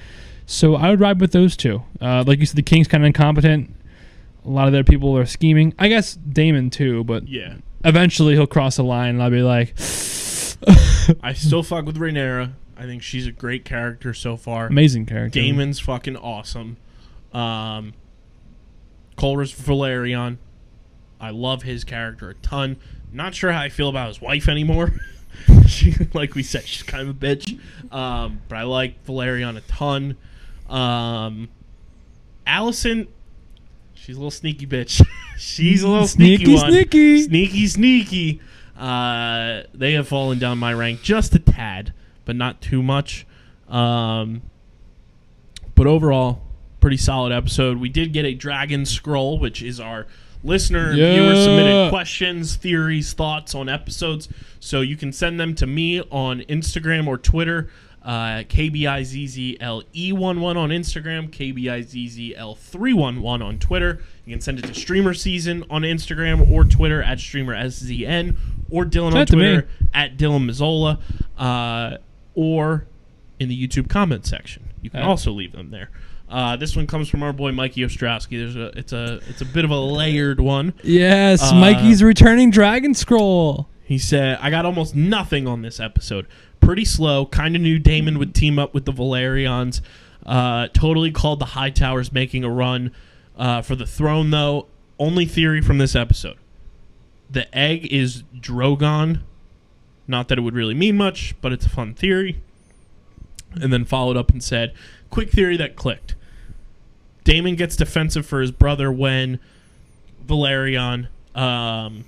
So I would ride with those two. Uh, like you said, the king's kind of incompetent. A lot of their people are scheming. I guess Daemon too, but Yeah. eventually he'll cross a line, and I'll be like, I still fuck with Rhaenyra. I think she's a great character so far. amazing character. Daemon's fucking awesome. Um, Colress Velaryon. I love his character a ton. Not sure how I feel about his wife anymore. she, like we said, she's kind of a bitch. Um, but I like Velaryon a ton. Um, Alicent, she's a little sneaky bitch. she's a little sneaky, Sneaky, one. sneaky. sneaky, sneaky. Uh, they have fallen down my rank just a tad, but not too much. Um, but overall, pretty solid episode. We did get a dragon scroll, which is our listener and viewer submitted questions, theories, thoughts on episodes. So you can send them to me on Instagram or Twitter. Uh, KBIZZLE11 E on Instagram, KBIZZL311 on Twitter. You can send it to Streamer Season on Instagram or Twitter at StreamerSZN or Dylan on it to me. Twitter at Dylan Mazzola uh, or in the YouTube comment section. You can also leave them there. Uh, this one comes from our boy Mikey Ostrowski. There's a it's a it's a bit of a layered one. Yes, Uh, Mikey's returning Dragon Scroll. He said, I got almost nothing on this episode. Pretty slow. Kind of knew Daemon would team up with the Velaryons. Uh, totally called the Hightowers making a run uh, for the throne, though. Only theory from this episode the egg is Drogon. Not that it would really mean much, but it's a fun theory. And then followed up and said, Quick theory that clicked. Daemon gets defensive for his brother when Velaryon um,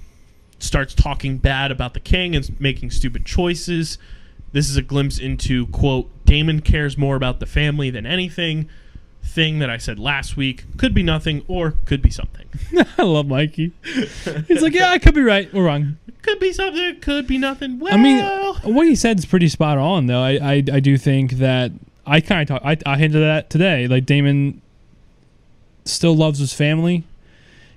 starts talking bad about the king and making stupid choices. This is a glimpse into quote Daemon cares more about the family than anything. Thing that I said last week could be nothing or could be something. I love Mikey. He's like, yeah, I could be right or wrong. Could be something. Could be nothing. Well, I mean, what he said is pretty spot on, though. I I, I do think that I kind of talk. I, I hinted at that today. Like Daemon still loves his family.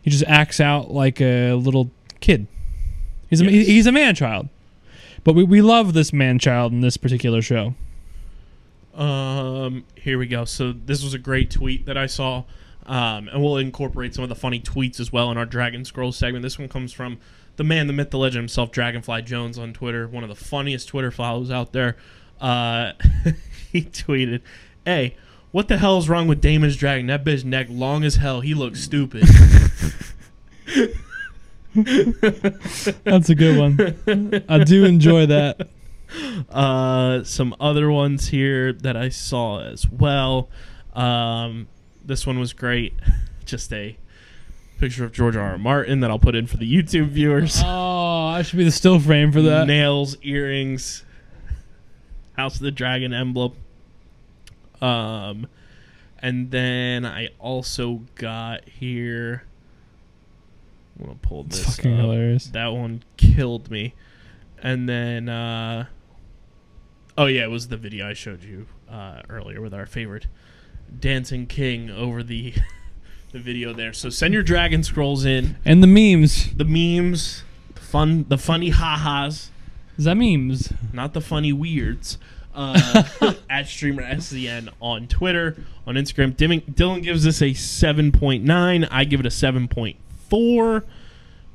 He just acts out like a little kid. He's a Yes. he's a man child, but we, we love this man child in this particular show. Um, here we go. So this was a great tweet that I saw, um, and we'll incorporate some of the funny tweets as well in our Dragon Scroll segment. This one comes from the man, the myth, the legend himself, Dragonfly Jones on Twitter, one of the funniest Twitter follows out there. Uh, he tweeted, "Hey, what the hell is wrong with Daemon's dragon? That bitch neck long as hell. He looks stupid." That's a good one. I do enjoy that. uh, some other ones here that I saw as well. Um, this one was great. Just a picture of George R. R. Martin that I'll put in for the YouTube viewers. Oh, I should be the still frame for that. Nails, earrings, House of the Dragon emblem. Um, and then I also got here. I'm gonna pull It's this. fucking up. hilarious. That one killed me. And then, uh, oh yeah, it was the video I showed you uh, earlier with our favorite dancing king over the the video there. So send your dragon scrolls in, And the memes. the memes, the fun, the funny ha-has, Is that memes? not the funny weirds. Uh, at streamer SZN on Twitter, on Instagram. Dylan, Dylan gives us a 7.9. I give it a 7.4,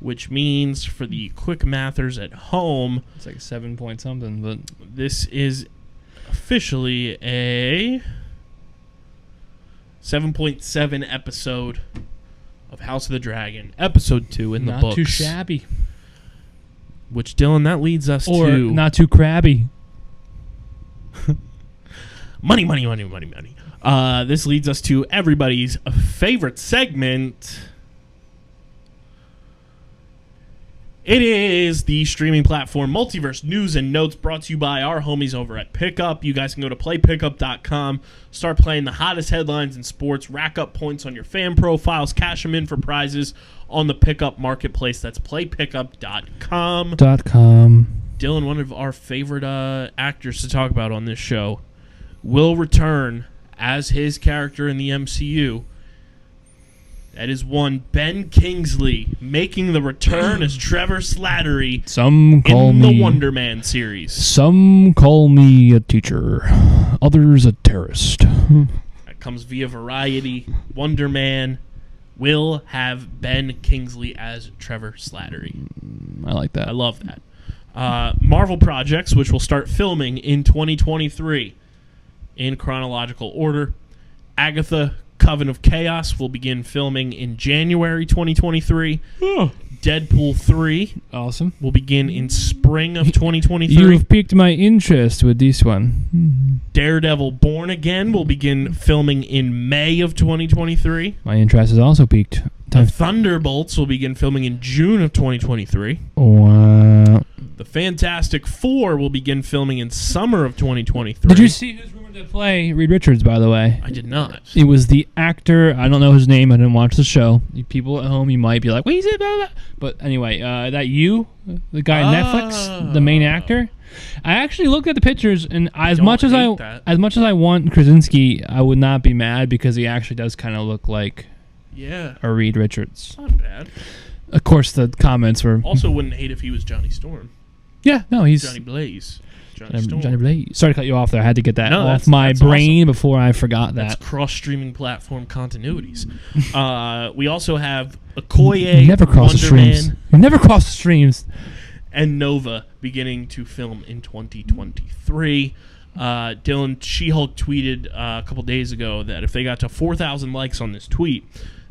which means for the quick mathers at home, It's like seven point something, but this is officially a 7.7 episode of House of the Dragon, episode 2 in the books. not too shabby. Which Dylan, that leads us Or to not too crabby. money, money, money, money, money. Uh, this leads us to everybody's favorite segment. It is the streaming platform Multiverse News and Notes brought to you by our homies over at Pickup. You guys can go to playpickup.com, start playing the hottest headlines in sports, rack up points on your fan profiles, cash them in for prizes on the Pickup Marketplace. That's playpickup.com. Dot com. Dylan, one of our favorite uh, actors to talk about on this show, will return as his character in the MCU. That is one Ben Kingsley making the return as Trevor Slattery Some call in me the Wonder Man series. Some call me a teacher, others a terrorist. That comes via Variety. Wonder Man will have Ben Kingsley as Trevor Slattery. I like that. I love that. Uh, Marvel projects, which will start filming in 2023 in chronological order. Agatha Coven of Chaos will begin filming in January 2023. Deadpool 3 Awesome. will begin in spring of 2023. You have piqued my interest with this one. Daredevil Born Again will begin filming in May of 2023. My interest is also piqued. The Time. Thunderbolts will begin filming in June of 2023. Wow. The Fantastic Four will begin filming in summer of 2023. Did you see who's play Reed Richards? By the way, I did not. it was the actor. I don't know his name. I didn't watch the show. You people at home, you might be like, "Wait, it?" Blah, blah. But anyway, uh, that you, the guy on Netflix, the main Oh. actor. I actually looked at the pictures, and as much as I that. as much as I want Krasinski, I would not be mad because he actually does kind of look like Yeah, a Reed Richards. not bad. Of course, the comments were, Also, wouldn't hate if he was Johnny Storm, yeah, no, he's Johnny Blaze, Johnny Storm. Johnny Blaze. Sorry to cut you off there. I had to get that No, off that's- my that's brain before I forgot That's that. cross-streaming platform continuities. uh, we also have Okoye, never cross the streams. Man, You never cross the streams. and Nova beginning to film in 2023. Uh, Dylan She-Hulk tweeted uh, a couple days ago that if they got to 4,000 likes on this tweet,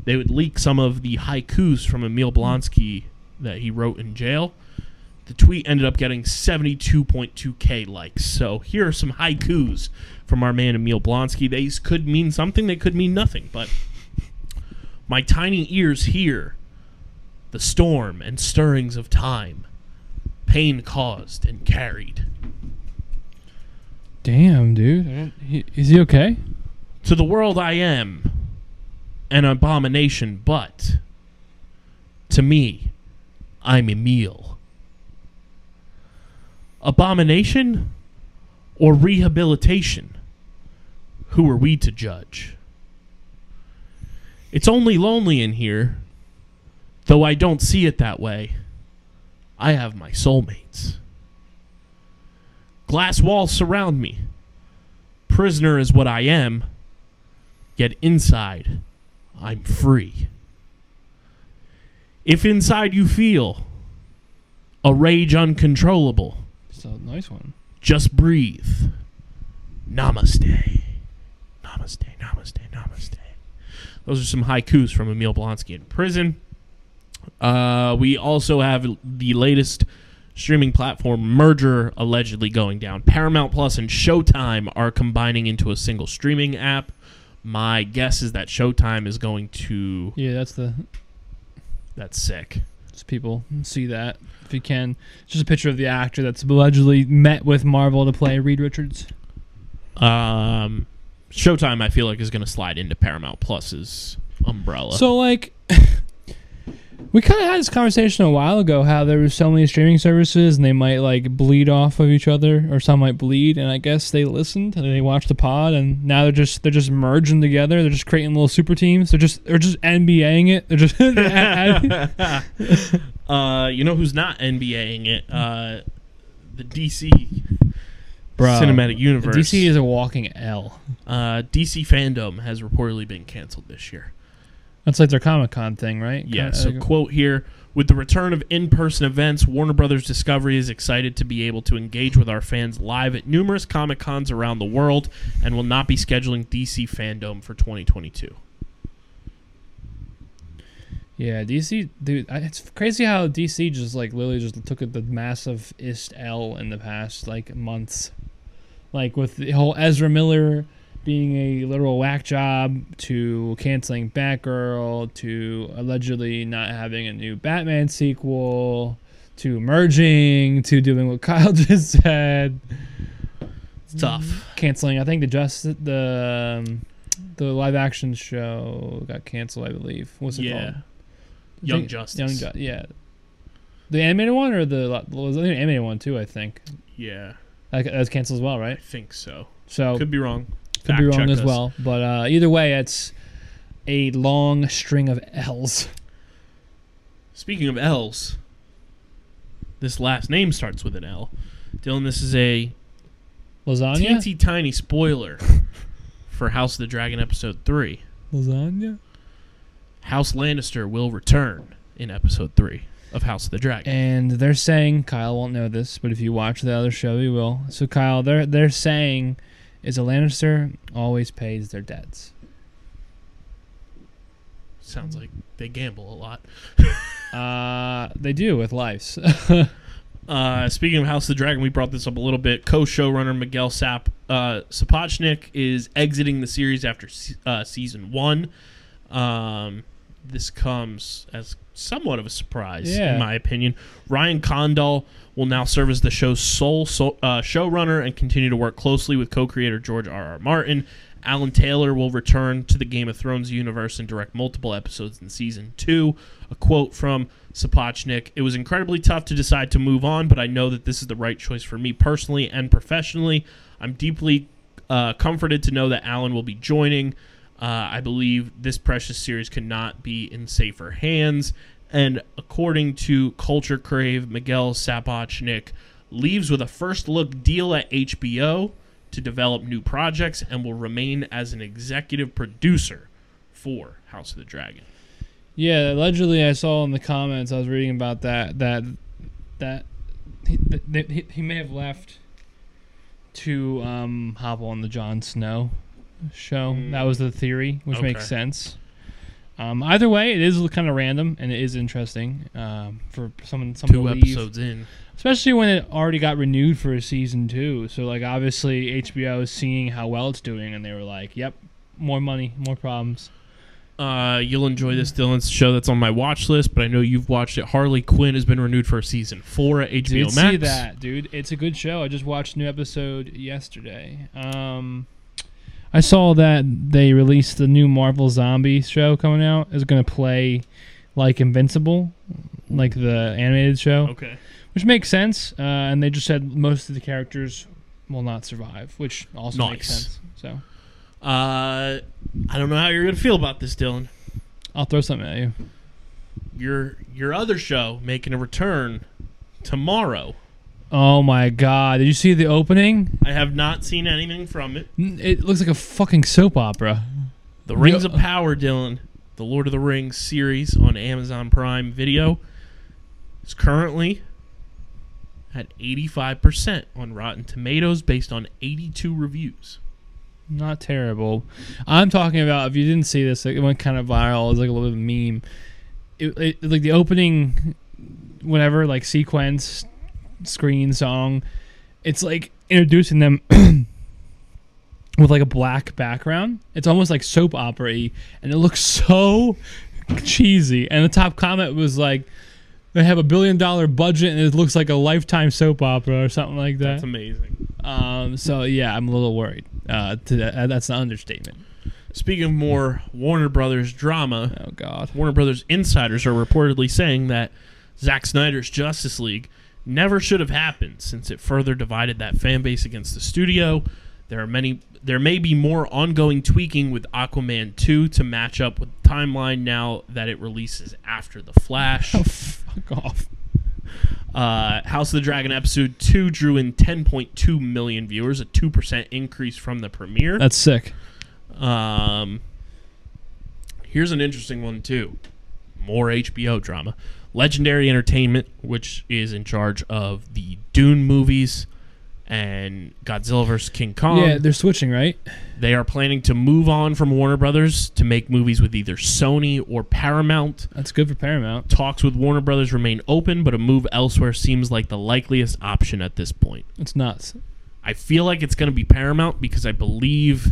they would leak some of the haikus from Emil Blonsky that he wrote in jail. The tweet ended up getting 72.2k likes. So here are some haikus from our man Emil Blonsky. These could mean something, they could mean nothing, but my tiny ears hear the storm and stirrings of time, pain caused and carried. Damn, dude. I didn't- he- Is he okay? To the world I am an abomination, but to me, I'm Emil. Abomination or rehabilitation? Who are we to judge? It's only lonely in here, though I don't see it that way. I have my soulmates. Glass walls surround me. Prisoner is what I am, yet inside, I'm free. If inside you feel a rage uncontrollable, a nice one. just breathe. Namaste. Namaste, namaste, namaste. Those are some haikus from Emil Blonsky in prison. Uh, we also have the latest streaming platform merger allegedly going down. Paramount Plus and Showtime are combining into a single streaming app. My guess is that Showtime is going to. Yeah, that's the. That's sick. People see that if you can. It's just a picture of the actor that's allegedly met with Marvel to play Reed Richards. Um, Showtime, I feel like, is going to slide into Paramount Plus's umbrella. So like, we kind of had this conversation a while ago how there was so many streaming services and they might like bleed off of each other or some might bleed and I guess they listened and they watched the pod and now they're just they're just merging together. They're just creating little super teams. They're just they're just NBAing it. They're just uh, you know who's not NBAing it? Uh, the DC Bro, cinematic universe. DC is a walking L. uh, DC FanDome has reportedly been canceled this year. That's like their Comic Con thing, right? Yeah. So quote here. With the return of in-person events, Warner Brothers Discovery is excited to be able to engage with our fans live at numerous Comic Cons around the world, and will not be scheduling DC FanDome for 2022. Yeah, DC, dude, it's crazy how DC just like literally just took the massive ist L in the past like months, like with the whole Ezra Miller being a literal whack job to canceling Batgirl to allegedly not having a new Batman sequel to merging to doing what Kyle just said, It's tough. canceling. I think the just the um, the live action show got canceled. I believe. What's it Yeah. called? Young think- Justice. Young Ju- yeah. The animated one or the was the animated one too? I think Yeah, that was canceled as well, right? I think so. So Could be wrong. Could be wrong as us. well. But uh, either way, it's a long string of L's. Speaking of L's, this last name starts with an L. Dylan, this is a Lasagna. teensy tiny spoiler for House of the Dragon episode three. Lasagna. House Lannister will return in episode three of House of the Dragon. And they're saying Kyle won't know this, but if you watch the other show, you will. So Kyle, they're they're saying is a Lannister always pays their debts. Sounds like they gamble a lot. Uh, they do with lives. Uh, speaking of House of the Dragon, we brought this up a little bit. Co-showrunner Miguel Sap uh, Sapochnik is exiting the series after se- uh, season one. Um, this comes as somewhat of a surprise, Yeah. in my opinion. Ryan Condal will now serve as the show's sole so, uh, showrunner and continue to work closely with co-creator George R. R. Martin. Alan Taylor will return to the Game of Thrones universe and direct multiple episodes in season two. A quote from Sapochnik It was incredibly tough to decide to move on, but I know that this is the right choice for me personally and professionally. I'm deeply uh, comforted to know that Alan will be joining. Uh, I believe this precious series could not be in safer hands. And according to Culture Crave, Miguel Sapochnik leaves with a first look deal at HBO to develop new projects and will remain as an executive producer for House of the Dragon. Yeah, allegedly, I saw in the comments. I was reading about that that that he, he, he may have left to um, hop on the Jon Snow show. Mm. That was the theory, which Okay. makes sense. Um, either way, it is kind of random and it is interesting um, for someone someone Two to leave, episodes in. especially when it already got renewed for a season two. So like obviously HBO is seeing how well it's doing, and they were like, "Yep, more money, more problems." Uh, you'll enjoy this, Dylan. It's a show that's on my watch list, but I know you've watched it. Harley Quinn has been renewed for season four at HBO Did Max. see that, dude. It's a good show. I just watched a new episode yesterday. Um, I saw that they released the new Marvel Zombie show coming out. Is going to play like Invincible, like the animated show, Okay. which makes sense. Uh, and they just said most of the characters will not survive, which also makes sense. So Uh, I don't know how you're gonna feel about this, Dylan. I'll throw something at you. Your your other show making a return tomorrow. Oh my god! Did you see the opening? I have not seen anything from it. It looks like a fucking soap opera. The Rings of uh, Power, Dylan, the Lord of the Rings series on Amazon Prime Video, is currently at 85% on Rotten Tomatoes based on 82 reviews. Not terrible. I'm talking about if you didn't see this, it went kind of viral. It was like a little bit of a meme. It, it like the opening, whatever, like sequence, screen song. It's like introducing them with like a black background. It's almost like soap opera y, and it looks so cheesy. And the top comment was like, "They have a billion dollar budget, and it looks like a lifetime soap opera or something like that." That's amazing. Um, so yeah, I'm a little worried. Uh, to that, uh, that's an understatement. Speaking of more Warner Brothers drama, Oh God. Warner Brothers insiders are reportedly saying that Zack Snyder's Justice League never should have happened since it further divided that fan base against the studio. There are many there may be more ongoing tweaking with Aquaman 2 to match up with the timeline now that it releases after The Flash. Oh, fuck off. Uh, House of the Dragon episode 2 drew in 10.2 million viewers, a 2% increase from the premiere. That's sick. Um, here's an interesting one too. More HBO drama. Legendary Entertainment, which is in charge of the Dune movies, and Godzilla vs King Kong. yeah, they're switching, right? They are planning to move on from Warner Brothers to make movies with either Sony or Paramount. That's good for Paramount. Talks with Warner Brothers remain open, but a move elsewhere seems like the likeliest option at this point. It's nuts. I feel like it's going to be Paramount because I believe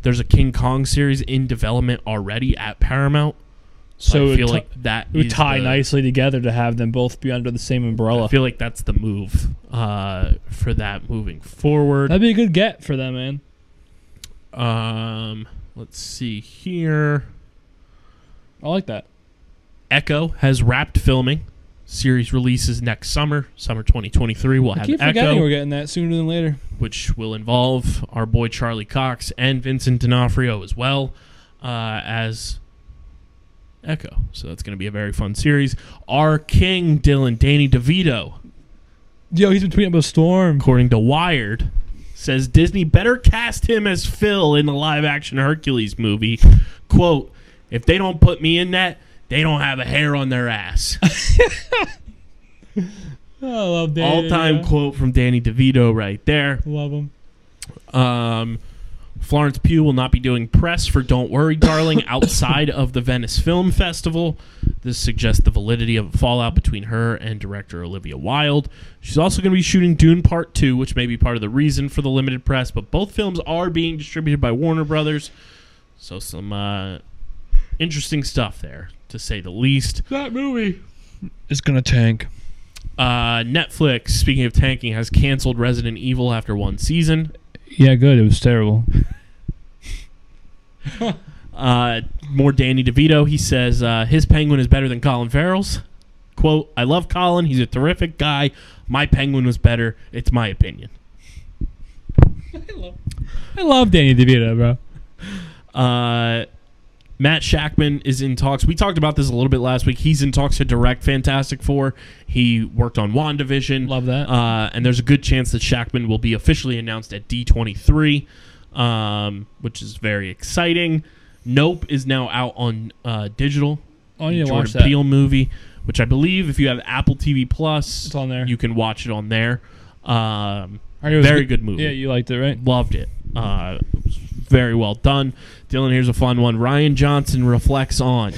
there's a King Kong series in development already at Paramount. So, So I it feel like that would tie the- nicely together to have them both be under the same umbrella. I feel like that's the move uh, for that moving forward. That'd be a good get for them, man. Um, let's see here. I like that. Echo has wrapped filming. Series releases next summer, summer 2023. We'll I have keep forgetting Echo, we're getting that sooner than later. which will involve our boy Charlie Cox and Vincent D'Onofrio as well uh, as Echo. So that's going to be a very fun series. Our King Dylan Danny DeVito, Yo, he's been tweeting about Storm. according to Wired, says Disney better cast him as Phil in the live action Hercules movie. Quote, if they don't put me in that, they don't have a hair on their ass. I love Danny. All time DeVito. quote from Danny DeVito right there. Love him. Um, Florence Pugh will not be doing press for Don't Worry, Darling outside of the Venice Film Festival. This suggests the validity of a fallout between her and director Olivia Wilde. She's also going to be shooting Dune Part 2, which may be part of the reason for the limited press, but both films are being distributed by Warner Brothers. So, some uh, interesting stuff there, to say the least. That movie is gonna tank. Uh, Netflix, speaking of tanking, has canceled Resident Evil after one season. Yeah, good. It was terrible. Uh, more Danny DeVito. He says uh, his penguin is better than Colin Farrell's. Quote, I love Colin. He's a terrific guy. My penguin was better. It's my opinion. I love I love Danny DeVito, bro. Uh, Matt Shakman is in talks. We talked about this a little bit last week. He's in talks to direct Fantastic Four. He worked on WandaVision. Love that. Uh, and there's a good chance that Shakman will be officially announced at D23, um, which is very exciting. Nope is now out on uh, digital. Oh, to Jordan watch that. Peele movie, which I believe if you have Apple TV Plus, It's on there. you can watch it on there. Um, I heard it was very good movie. Yeah, you liked it, right? Loved it. Uh, very well done. Dylan, here's a fun one. Rian Johnson reflects on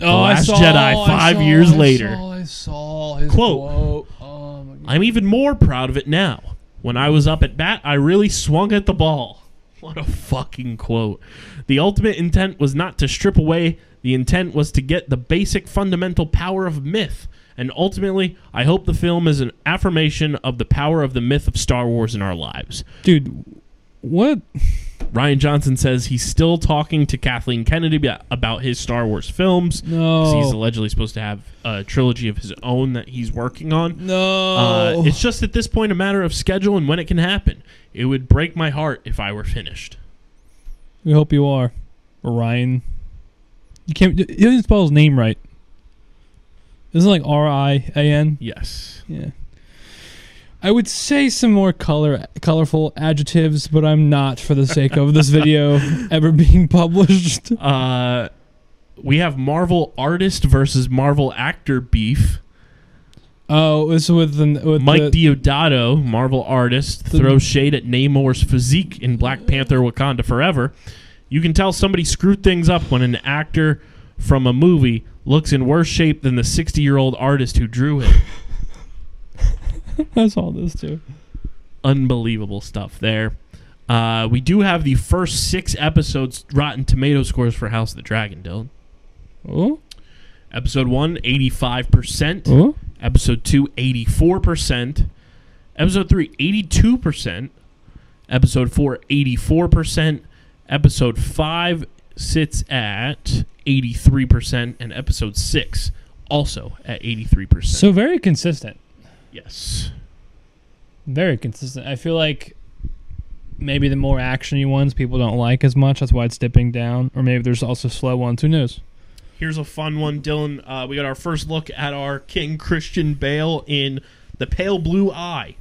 Oh, Last Jedi five years later. I saw, I saw his Quote. quote. Oh. I'm even more proud of it now. When I was up at bat, I really swung at the ball. What a fucking quote. The ultimate intent was not to strip away, the intent was to get the basic fundamental power of myth. And ultimately, I hope the film is an affirmation of the power of the myth of Star Wars in our lives. Dude, what? Rian Johnson says he's still talking to Kathleen Kennedy about- his Star Wars films. No. He's allegedly supposed to have a trilogy of his own that he's working on. no. Uh, it's just at this point a matter of schedule and when it can happen. It would break my heart if I were finished. we hope you are. Rian. You can't. He doesn't spell his name right. Isn't it like R I A N? Yes. Yeah. I would say some more color, colorful adjectives, but I'm not for the sake of this video ever being published. Uh, we have Marvel artist versus Marvel actor beef. Oh, this is with the with Mike the, Deodato, Marvel artist, The- throws shade at Namor's physique in Black Panther Wakanda Forever. You can tell somebody screwed things up when an actor from a movie looks in worse shape than the 60 year old artist who drew it. I saw this too. unbelievable stuff there. Uh, we do have the first six episodes Rotten Tomato scores for House of the Dragon, Dylan. Oh, Episode 1, 85%. oh, Episode 2, 84%. Episode 3, 82%. Episode 4, 84%. Episode 5 sits at 83%. And episode 6 also at 83%. so very consistent. Yes. Very consistent. I feel like maybe the more actiony ones people don't like as much. That's why it's dipping down. Or maybe there's also slow ones. Who knows? Here's a fun one, Dylan. Uh, we got our first look at our King Christian Bale in The Pale Blue Eye.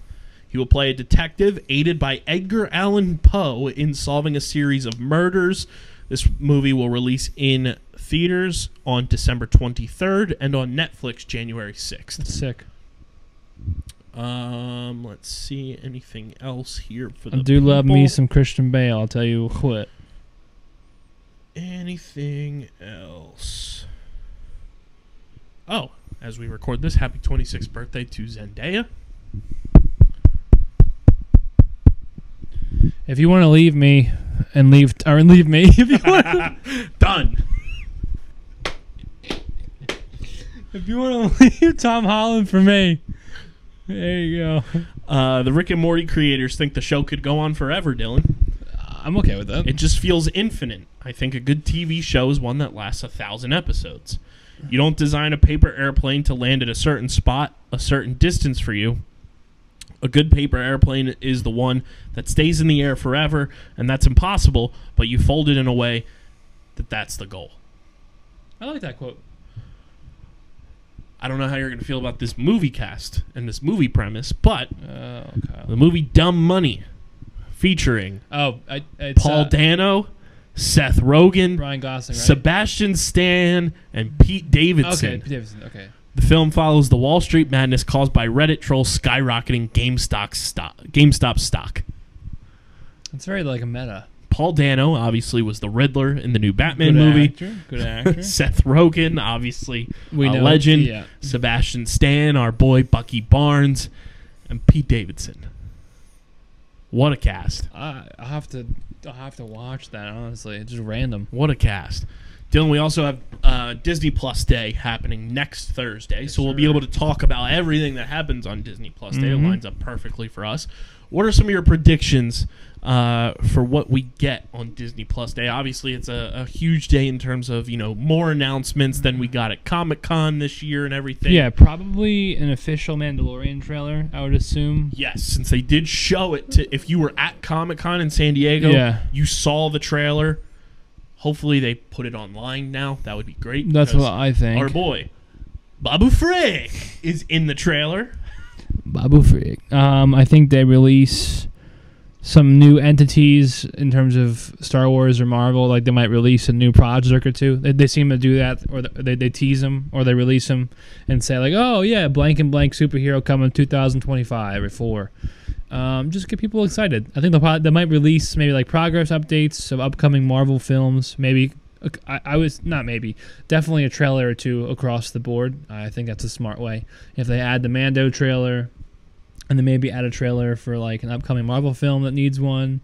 He will play a detective aided by Edgar Allan Poe in solving a series of murders. This movie will release in theaters on December 23rd and on Netflix January 6th. It's sick. Um, let's see anything else here for the I do love me some Christian Bale. I'll tell you what. anything else. Oh, as we record this, happy 26th birthday to Zendaya. If you want to leave me and leave or leave me, if you want, Done. if you want to leave Tom Holland for me, there you go. Uh, the Rick and Morty creators think the show could go on forever, Dylan. I'm okay with that. It just feels infinite. I think a good TV show is one that lasts a thousand episodes. You don't design a paper airplane to land at a certain spot, a certain distance for you. A good paper airplane is the one that stays in the air forever, and that's impossible, but you fold it in a way that that's the goal. I like that quote. I don't know how you're going to feel about this movie cast and this movie premise, but Oh, the movie Dumb Money, featuring Oh, I, it's Paul uh, Dano, Seth Rogen, Ryan Gosling, right? Sebastian Stan, and Pete Davidson. okay, Pete Davidson. Okay. The film follows the Wall Street madness caused by Reddit trolls skyrocketing GameStop stock. GameStop stock. It's very like a meta. Paul Dano obviously was the Riddler in the new Batman Good movie. Actor, good actor. Seth Rogen, obviously We a know- legend. yeah. Sebastian Stan, our boy Bucky Barnes, and Pete Davidson. What a cast! I I have to I have to watch that honestly. It's just random. What a cast. Dylan, we also have uh, Disney Plus Day happening next Thursday, so we'll be able to talk about everything that happens on Disney Plus Day. It Mhm. lines up perfectly for us. What are some of your predictions uh, for what we get on Disney Plus Day? Obviously, it's a, a huge day in terms of you know more announcements than we got at Comic Con this year and everything. Yeah, probably an official Mandalorian trailer. I would assume. Yes, since they did show it to if you were at Comic Con in San Diego, Yeah. you saw the trailer. Hopefully they put it online now. That would be great. That's what I think. Our boy, Babu Frick, is in the trailer. Babu Freak. Um, I think they release some new entities in terms of Star Wars or Marvel. Like they might release a new project or two. They, they seem to do that, or they, they tease them, or they release them and say like, "Oh yeah, blank and blank superhero coming 2025 or four. Um, just get people excited. I think they might release maybe like progress updates of upcoming Marvel films. Maybe I, I was not maybe definitely a trailer or two across the board. I think that's a smart way. If they add the Mando trailer, and then maybe add a trailer for like an upcoming Marvel film that needs one.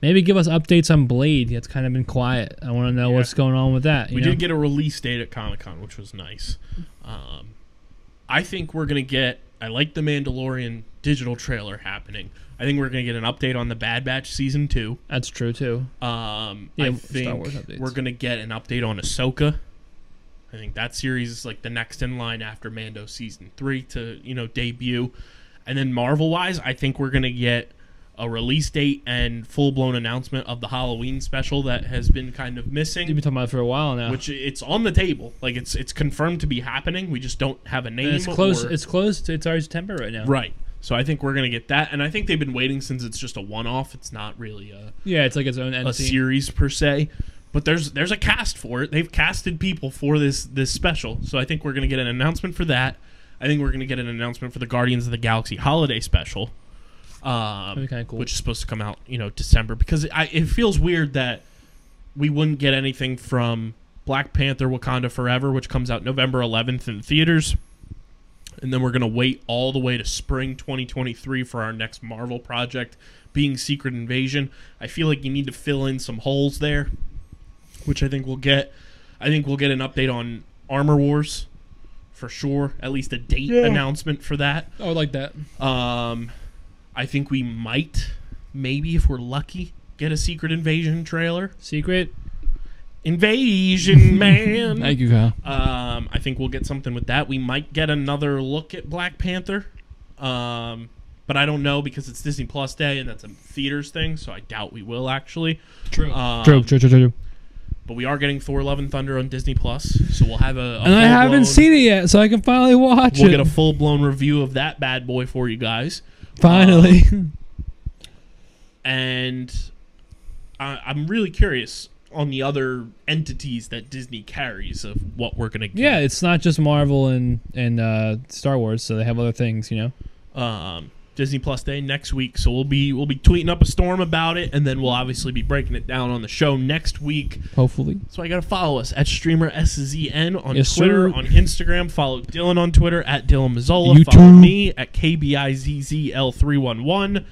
Maybe give us updates on Blade. It's kind of been quiet. I want to know Yeah. what's going on with that. We know? did get a release date at Comic Con, which was nice. Um, I think we're gonna get. I like the Mandalorian digital trailer happening. I think we're gonna get an update on the Bad Batch season two. That's true too. Um, Yeah, I Star think Wars updates. we're gonna get an update on Ahsoka. I think that series is like the next in line after Mando season three to you know debut, and then Marvel wise, I think we're gonna get a release date and full blown announcement of the Halloween special that has been kind of missing. You've been talking about it for a while now. Which it's on the table, like it's it's confirmed to be happening. We just don't have a name. and it's close. or- It's close. To, it's already September right now. right. So I think we're gonna get that, and I think they've been waiting since it's just a one off. It's not really a Yeah, it's like its own a series per se. But there's there's a cast for it. They've casted people for this this special. So I think we're gonna get an announcement for that. I think we're gonna get an announcement for the Guardians of the Galaxy holiday special, um, That'd be kinda cool. which is supposed to come out you know December because I, it feels weird that we wouldn't get anything from Black Panther: Wakanda Forever, which comes out November 11th in theaters, and then we're gonna wait all the way to spring 2023 for our next Marvel project, being Secret Invasion. I feel like you need to fill in some holes there, which I think we'll get. I think we'll get an update on Armor Wars for sure. At least a date Yeah. announcement for that. I would like that. Um, I think we might, maybe if we're lucky, get a Secret Invasion trailer. Secret. Invasion, man. Thank you, Kyle. Um, I think we'll get something with that. We might get another look at Black Panther. Um, but I don't know because it's Disney Plus Day and that's a theaters thing, so I doubt we will actually. True. Um, true. True. True. True. But we are getting Thor: Love and Thunder on Disney Plus, so we'll have a. a And I haven't full-blown- seen it yet, so I can finally watch We'll it. get a full blown review of that bad boy for you guys. finally. and I, I'm really curious on the other entities that Disney carries of what we're gonna get. yeah, it's not just Marvel and and uh, Star Wars, so they have other things, you know. um, Disney Plus Day next week. So we'll be we'll be tweeting up a storm about it, and then we'll obviously be breaking it down on the show next week. Hopefully. So I got to follow us at streamer SZN on Yes, Twitter, sir. on Instagram. Follow Dylan on Twitter at Dylan Mazzola. Follow me at KBIZZL311.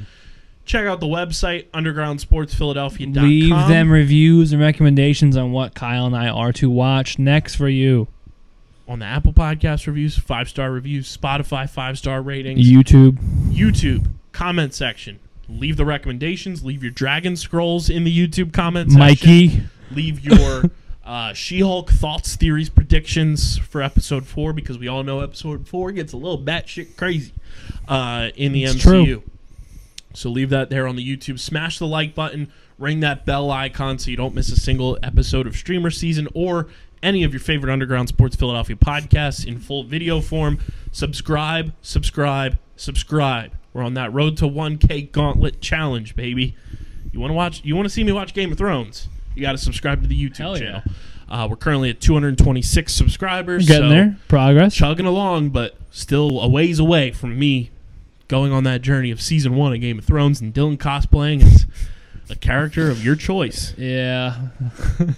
Check out the website, undergroundsportsphiladelphia.com. Leave them reviews and recommendations on what Kyle and I are to watch next for you. On the Apple Podcast reviews, five star reviews, Spotify five star ratings, YouTube. YouTube comment section. Leave the recommendations. Leave your Dragon Scrolls in the YouTube comment section. Mikey. Leave your uh, She-Hulk thoughts, theories, predictions for episode four because we all know episode four gets a little batshit crazy uh, in the It's MCU. true. So leave that there on the YouTube. Smash the like button. Ring that bell icon so you don't miss a single episode of Streamer Season or any of your favorite Underground Sports Philadelphia podcasts in full video form. Subscribe, subscribe, subscribe. We're on that road to 1K Gauntlet Challenge, baby. You want to watch? You want to see me watch Game of Thrones? You got to subscribe to the YouTube Hell yeah. channel. Uh, we're currently at 226 subscribers. Getting so there. Progress. chugging along, but still a ways away from me going on that journey of season one of Game of Thrones and Dylan cosplaying as a character of your choice. Yeah.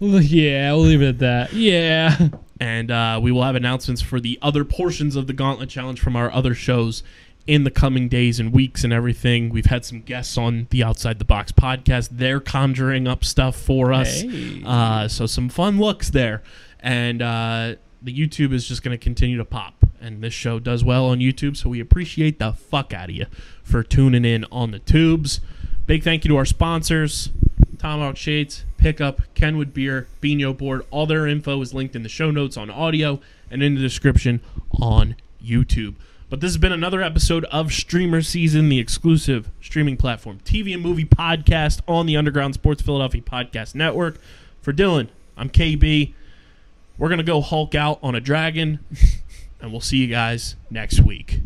Yeah, we'll leave it at that. Yeah. And uh, we will have announcements for the other portions of the Gauntlet Challenge from our other shows in the coming days and weeks and everything. We've had some guests on the Outside the Box podcast. They're conjuring up stuff for us. Hey. Uh, so some fun looks there. And uh, the YouTube is just going to continue to pop. And this show does well on YouTube, so we appreciate the fuck out of you for tuning in on the tubes. Big thank you to our sponsors, Tomahawk Shades, Pickup, Kenwood Beer, Beano Board. All their info is linked in the show notes on audio and in the description on YouTube. But this has been another episode of Streamer Season, the exclusive streaming platform TV and movie podcast on the Underground Sports Philadelphia Podcast Network. For Dylan, I'm KB. We're going to go Hulk out on a dragon, and we'll see you guys next week.